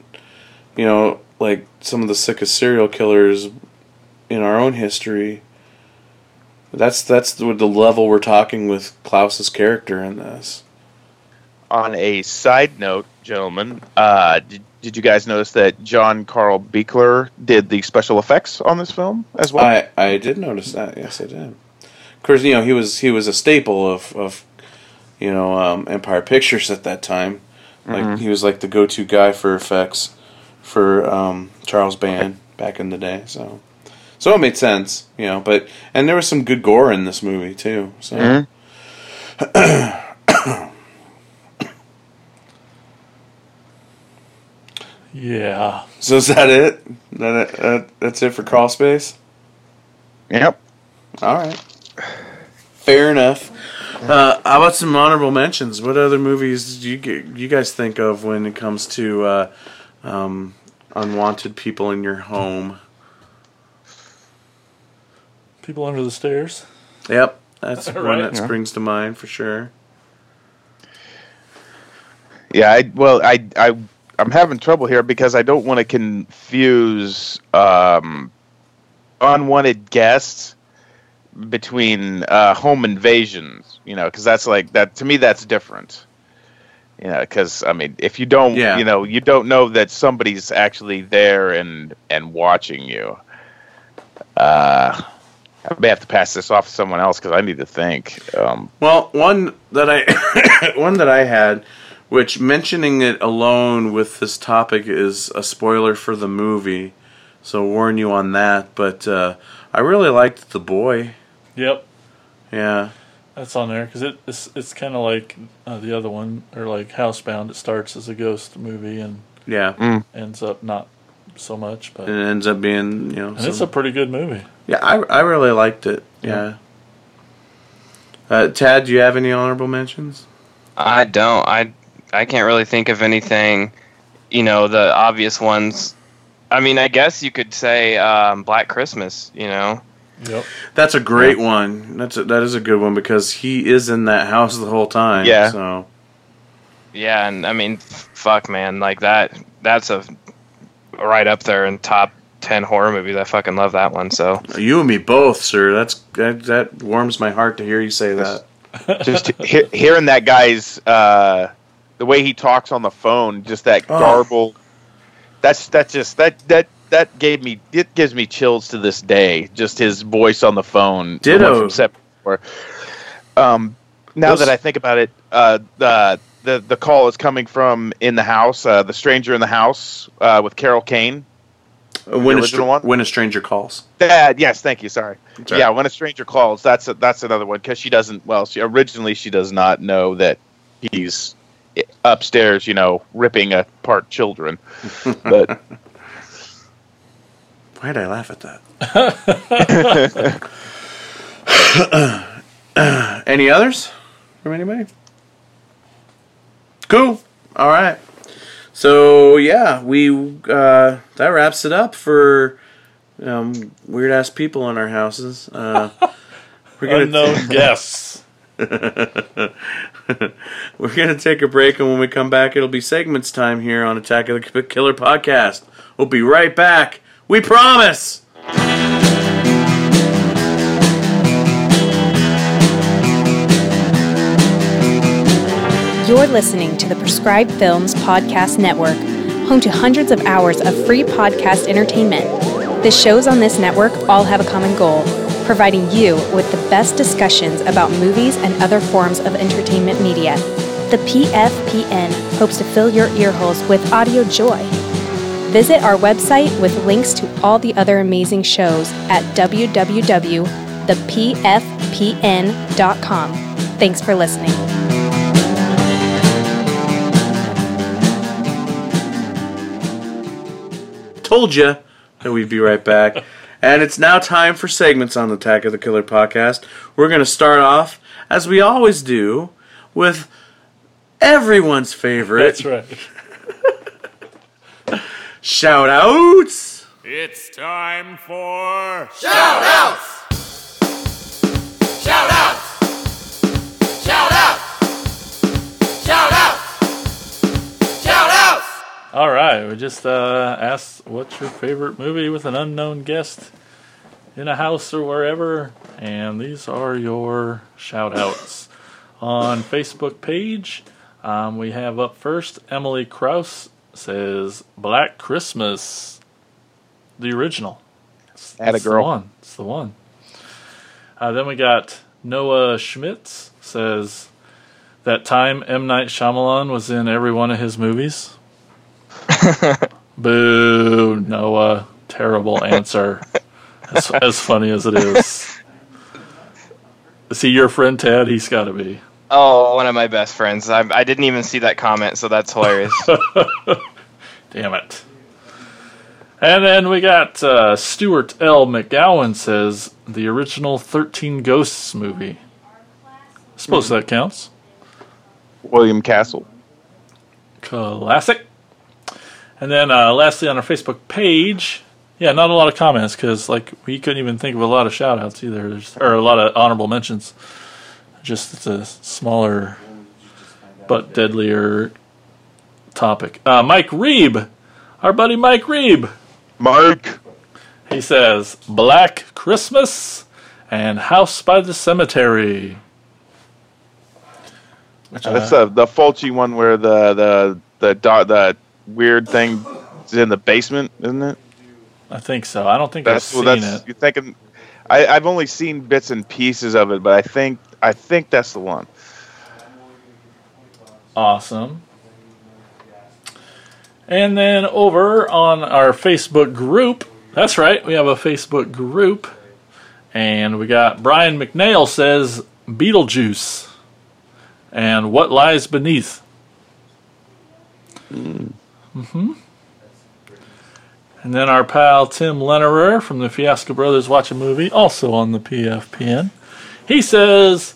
you know, like some of the sickest serial killers in our own history. That's that's the, the level we're talking with Klaus's character in this. On a side note, gentlemen, uh, did, did you guys notice that John Carl Buechler did the special effects on this film as well? I I did notice that. Yes, I did. Of course, you know he was he was a staple of of you know um, Empire Pictures at that time. Like he was like the go to guy for effects for um, Charles Band back in the day. So so it made sense, you know. But and there was some good gore in this movie too. So. Mhm. yeah, So is that it? That, that that's it for crawl space. yep. All right, fair enough. Uh, how about some honorable mentions? What other movies do you you guys think of when it comes to uh, um, unwanted people in your home? people under the stairs. Yep, that's one Right. that springs to mind for sure. Yeah, I, well, I, I, I'm having trouble here because I don't want to confuse um, unwanted guests between uh, home invasions. You know, because that's like that to me. That's different. You know, because I mean, if you don't, Yeah. you know, you don't know that somebody's actually there and and watching you. Uh, I may have to pass this off to someone else because I need to think. Um, Well, one that I one that I had, which mentioning it alone with this topic is a spoiler for the movie, so warn you on that. But uh, I really liked the boy. Yep, Yeah, that's on there because it, it's it's kind of like uh, the other one or like Housebound. It starts as a ghost movie and yeah, ends up not so much, but and it ends up being you know. and it's a pretty good movie. yeah, I I really liked it. Yeah. Uh, Tad, do you have any honorable mentions? I don't. I I can't really think of anything. You know, the obvious ones. I mean, I guess you could say um, Black Christmas. You know, Yep. That's a great one. That's a, that is a good one because he is in that house the whole time. Yeah. So yeah, and I mean, fuck, man, like that. That's a right up there in top ten horror movies. I fucking love that one. So you and me both, sir. That's that, that warms my heart to hear you say that. just he- hearing that guy's uh, the way he talks on the phone, just that Oh. garble. That's that's just that that that gave me it gives me chills to this day. Just his voice on the phone. Ditto. from Sep- or- Um, now Those- that I think about it, uh, the the the call is coming from in the house. Uh, the stranger in the house uh, with Carol Kane. When a, str- one? when a stranger calls. That yes, thank you. Sorry. All Yeah, when a stranger calls, that's a, that's another one because she doesn't. Well, she originally she does not know that he's upstairs, you know, ripping apart children. But Why did I laugh at that? Any others from anybody? Cool. All right. So yeah, we uh, that wraps it up for um, weird ass people in our houses. Uh, we're gonna Unknown guests. We're gonna take a break, and when we come back, it'll be segments time here on Attack of the Killer podcast. We'll be right back. We promise. You're listening to the Prescribed Films Podcast Network, home to hundreds of hours of free podcast entertainment. The shows on this network all have a common goal providing you with the best discussions about movies and other forms of entertainment media. The PFPN hopes to fill your earholes with audio joy. Visit our website with links to all the other amazing shows at www.thepfpn.com. Thanks for listening. Told you that we'd be right back. and it's now time for segments on the Attack of the Killer podcast. We're going to start off, as we always do, with everyone's favorite That's right. Shout outs. It's time for Shout outs! Shout outs! Shout outs! Shout outs! Shout outs! All right, we just uh, asked what's your favorite movie with an unknown guest in a house or wherever, and these are your shout outs. On Facebook page, um, we have up first Emily Kraus says Black Christmas, the original. It's, Atta it's the one. It's the one. Uh, then we got Noah Schmitz says that time M Night Shyamalan was in every one of his movies. Boo, Noah. Terrible answer. as, as funny as it is. Is he your friend, Ted? He's got to be. Oh, one of my best friends. I, I didn't even see that comment, so that's hilarious. Damn it. And then we got uh, Stuart L. McGowan says the original 13 Ghosts movie. Suppose that counts. William Castle. Classic. And then uh, lastly on our Facebook page, yeah, not a lot of comments because like we couldn't even think of a lot of shout outs either, There's, or a lot of honorable mentions. Just it's a smaller but deadlier topic. Uh, Mike Reeb, our buddy Mike Reeb, Mike. he says Black Christmas and House by the Cemetery. Which That's uh, the the Fulci one where the the the do- the weird thing is in the basement, isn't it? I think so. I don't think That's I've well, seen that's it. you're thinking. I, I've only seen bits and pieces of it, but I think I think that's the one. Awesome. And then over on our Facebook group, that's right, we have a Facebook group. And we got Brian McNeil says Beetlejuice and What Lies Beneath. hmm And then our pal Tim Lennerer from the Fiasco Brothers Watch a Movie, also on the PFPN. He says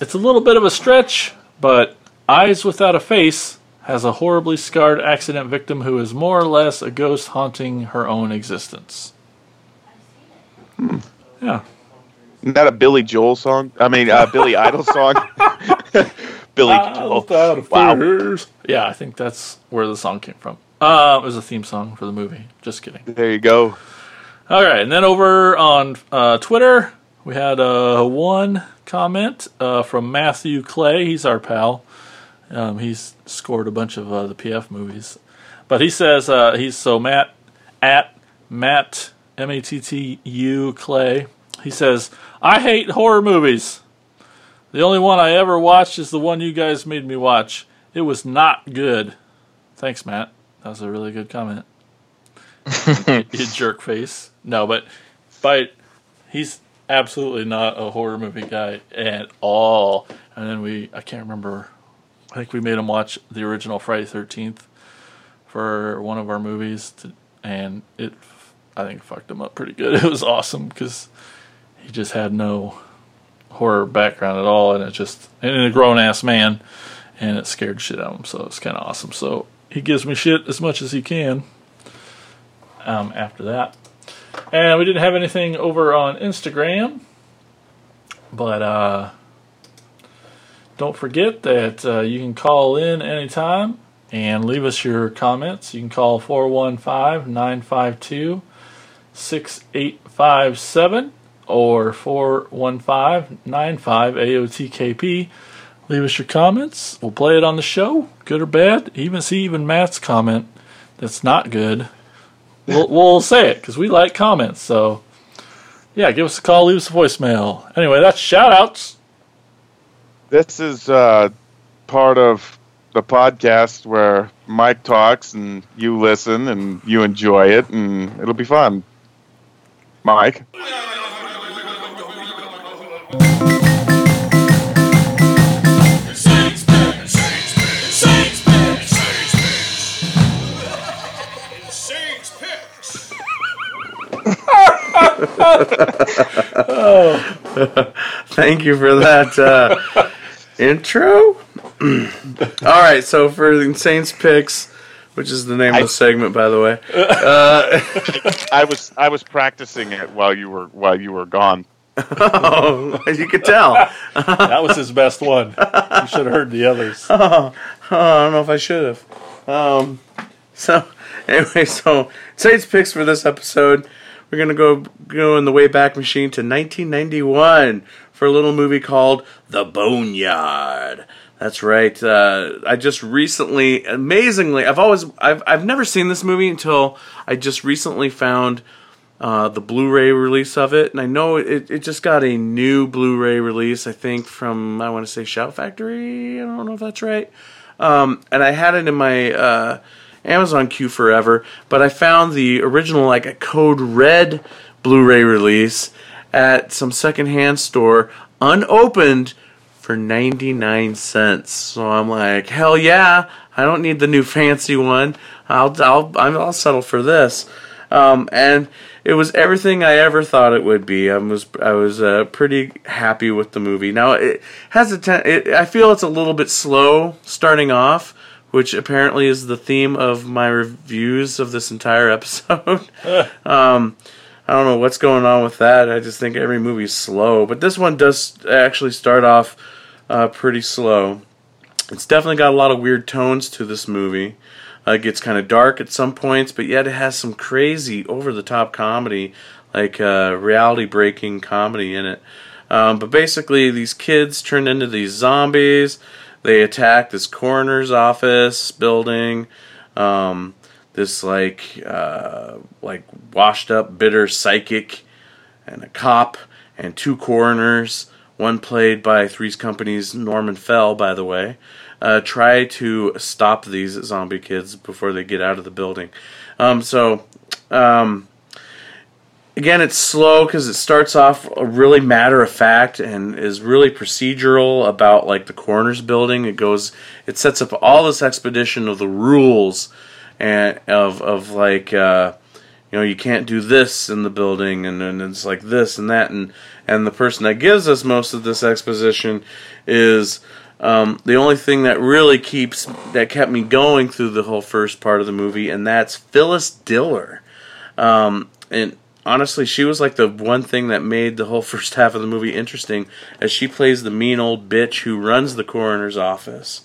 it's a little bit of a stretch, but Eyes Without a Face has a horribly scarred accident victim who is more or less a ghost haunting her own existence. Yeah. Isn't that a Billy Joel song? I mean, uh, Billy Idol song. Billy Joel. Wow. Yeah, I think that's where the song came from. Uh, it was a theme song for the movie. Just kidding. There you go. All right, and then over on uh, Twitter, we had uh, one comment uh, from Matthew Clay. He's our pal. Um, he's scored a bunch of uh, the PF movies, but he says uh, he's so Matt at Matt M A T T U Clay. He says I hate horror movies. The only one I ever watched is the one you guys made me watch. It was not good. Thanks, Matt. That was a really good comment you jerk face. No, but but he's absolutely not a horror movie guy at all. And then we I can't remember I think we made him watch the original Friday thirteenth for one of our movies to, and it I think fucked him up pretty good. It was awesome because he just had no horror background at all and it just and a grown ass man and it scared shit out of him, so it's kinda awesome. So he gives me shit as much as he can um, after that. And we didn't have anything over on Instagram, but uh, don't forget that uh, you can call in anytime and leave us your comments. You can call 415 952 6857 or 415 95 AOTKP. Leave us your comments. We'll play it on the show, good or bad. Even see even Matt's comment that's not good, we'll, we'll say it because we like comments. So, yeah, give us a call, leave us a voicemail. Anyway, that's shout outs. This is uh, part of the podcast where Mike talks and you listen and you enjoy it, and it'll be fun. Mike. Pit. Thank you for that uh, intro. All right, so for the Saints picks, which is the name I- of the segment, by the way. I was I was practicing it while you were while you were gone. Oh, you could tell. That was his best one. You should have heard the others. Oh, I don't know if I should have. Um, so anyway, so Saints picks for this episode. We're gonna go go in the way back Machine to 1991 for a little movie called The Boneyard. That's right. Uh, I just recently, amazingly, I've always, I've, I've never seen this movie until I just recently found uh, the Blu-ray release of it, and I know it, it just got a new Blu-ray release. I think from I want to say Shout Factory. I don't know if that's right. Um, and I had it in my uh, Amazon queue forever, but I found the original like a Code Red Blu-ray release at some secondhand store, unopened for 99 cents. So I'm like, hell yeah! I don't need the new fancy one. I'll I'll I'll settle for this. Um, and it was everything I ever thought it would be. I was I was uh, pretty happy with the movie. Now it has a ten- it, I feel it's a little bit slow starting off, which apparently is the theme of my reviews of this entire episode. um, I don't know what's going on with that. I just think every movie's slow, but this one does actually start off uh, pretty slow. It's definitely got a lot of weird tones to this movie. Uh, it gets kind of dark at some points, but yet it has some crazy, over the top comedy, like uh, reality breaking comedy in it. Um, but basically, these kids turn into these zombies. They attack this coroner's office building. Um, this like uh, like washed up, bitter psychic, and a cop, and two coroners. One played by Three's Company's Norman Fell, by the way uh, try to stop these zombie kids before they get out of the building. Um, so, um, again, it's slow because it starts off really matter of fact and is really procedural about like the coroner's building. It goes, it sets up all this expedition of the rules and of of like. Uh, you know, you can't do this in the building, and, and it's like this and that, and and the person that gives us most of this exposition is um, the only thing that really keeps that kept me going through the whole first part of the movie, and that's Phyllis Diller. Um, and honestly, she was like the one thing that made the whole first half of the movie interesting, as she plays the mean old bitch who runs the coroner's office.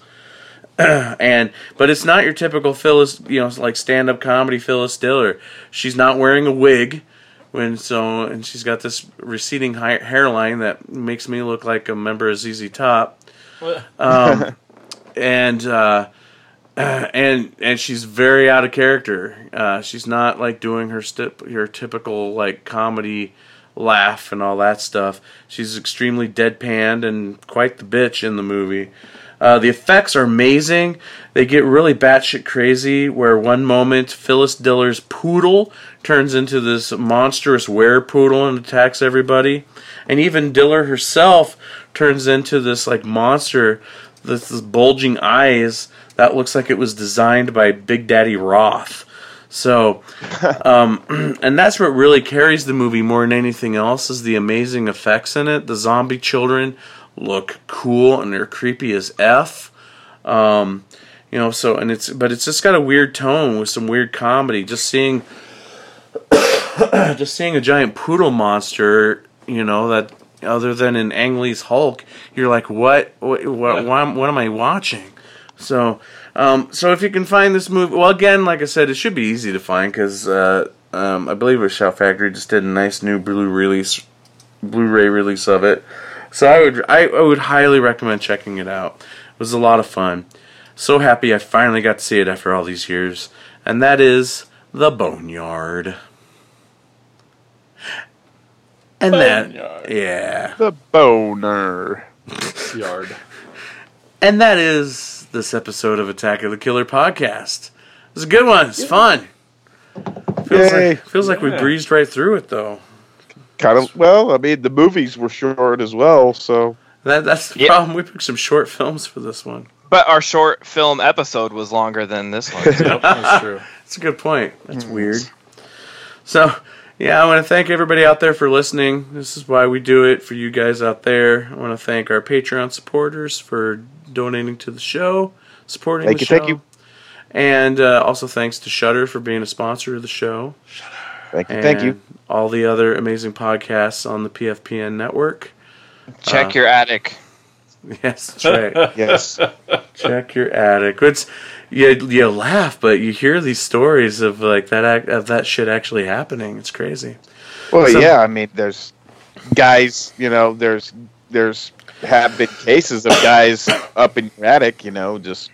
and but it's not your typical Phyllis, you know, like stand-up comedy Phyllis Diller. She's not wearing a wig when so, and she's got this receding hi- hairline that makes me look like a member of ZZ Top um, and uh, and and she's very out of character. Uh, she's not like doing her stip, her typical like comedy laugh and all that stuff. She's extremely deadpanned and quite the bitch in the movie. Uh, the effects are amazing. They get really batshit crazy. Where one moment Phyllis Diller's poodle turns into this monstrous were poodle and attacks everybody, and even Diller herself turns into this like monster with this bulging eyes that looks like it was designed by Big Daddy Roth. So, um, and that's what really carries the movie more than anything else is the amazing effects in it. The zombie children look cool and they're creepy as f. Um, you know, so and it's but it's just got a weird tone with some weird comedy. Just seeing, just seeing a giant poodle monster, you know that other than in Ang Lee's Hulk, you're like, what, what, what, what, am- what am I watching? So, um, so if you can find this movie, well, again, like I said, it should be easy to find because uh, um, I believe it was Shout Factory just did a nice new blue release, Blu-ray release of it. So I would, I, I would highly recommend checking it out. It was a lot of fun. So happy I finally got to see it after all these years. and that is the Boneyard. And Boneyard. that, yeah, The boner. Yard. and that is this episode of Attack of the Killer podcast. It's a good one. It's fun. Feels Yay. like feels like we breezed right through it though. Kind of. Well, I mean, the movies were short as well, so That that's the Yeah. problem. We picked some short films for this one. But our short film episode was longer than this one. Yep, that's true. That's a good point. That's weird. So, yeah, I want to thank everybody out there for listening. This is why we do it for you guys out there. I want to thank our Patreon supporters for donating to the show, supporting Thank the you, show. thank you. And uh, also thanks to Shudder for being a sponsor of the show. Thank you, And thank you. All the other amazing podcasts on the PFPN network. Check Uh, your attic. Yes, that's right. Yes. Check your attic. It's you, you laugh, but you hear these stories of like that act, of that shit actually happening. It's crazy. Well, So- yeah. I mean, there's guys. You know, there's there's have been cases of guys up in your attic. You know, just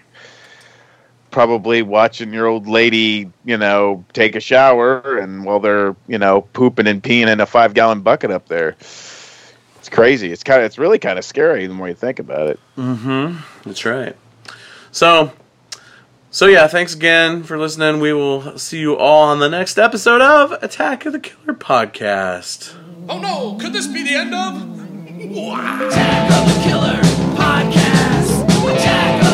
probably watching your old lady. You know, take a shower, and while they're you know pooping and peeing in a five gallon bucket up there. It's crazy. It's kind of. It's really kind of scary the more you think about it. Mm-hmm. That's right. So, so yeah. Thanks again for listening. We will see you all on the next episode of Attack of the Killer podcast. Oh no, could this be the end of? Attack of the Killer Podcast. Attack of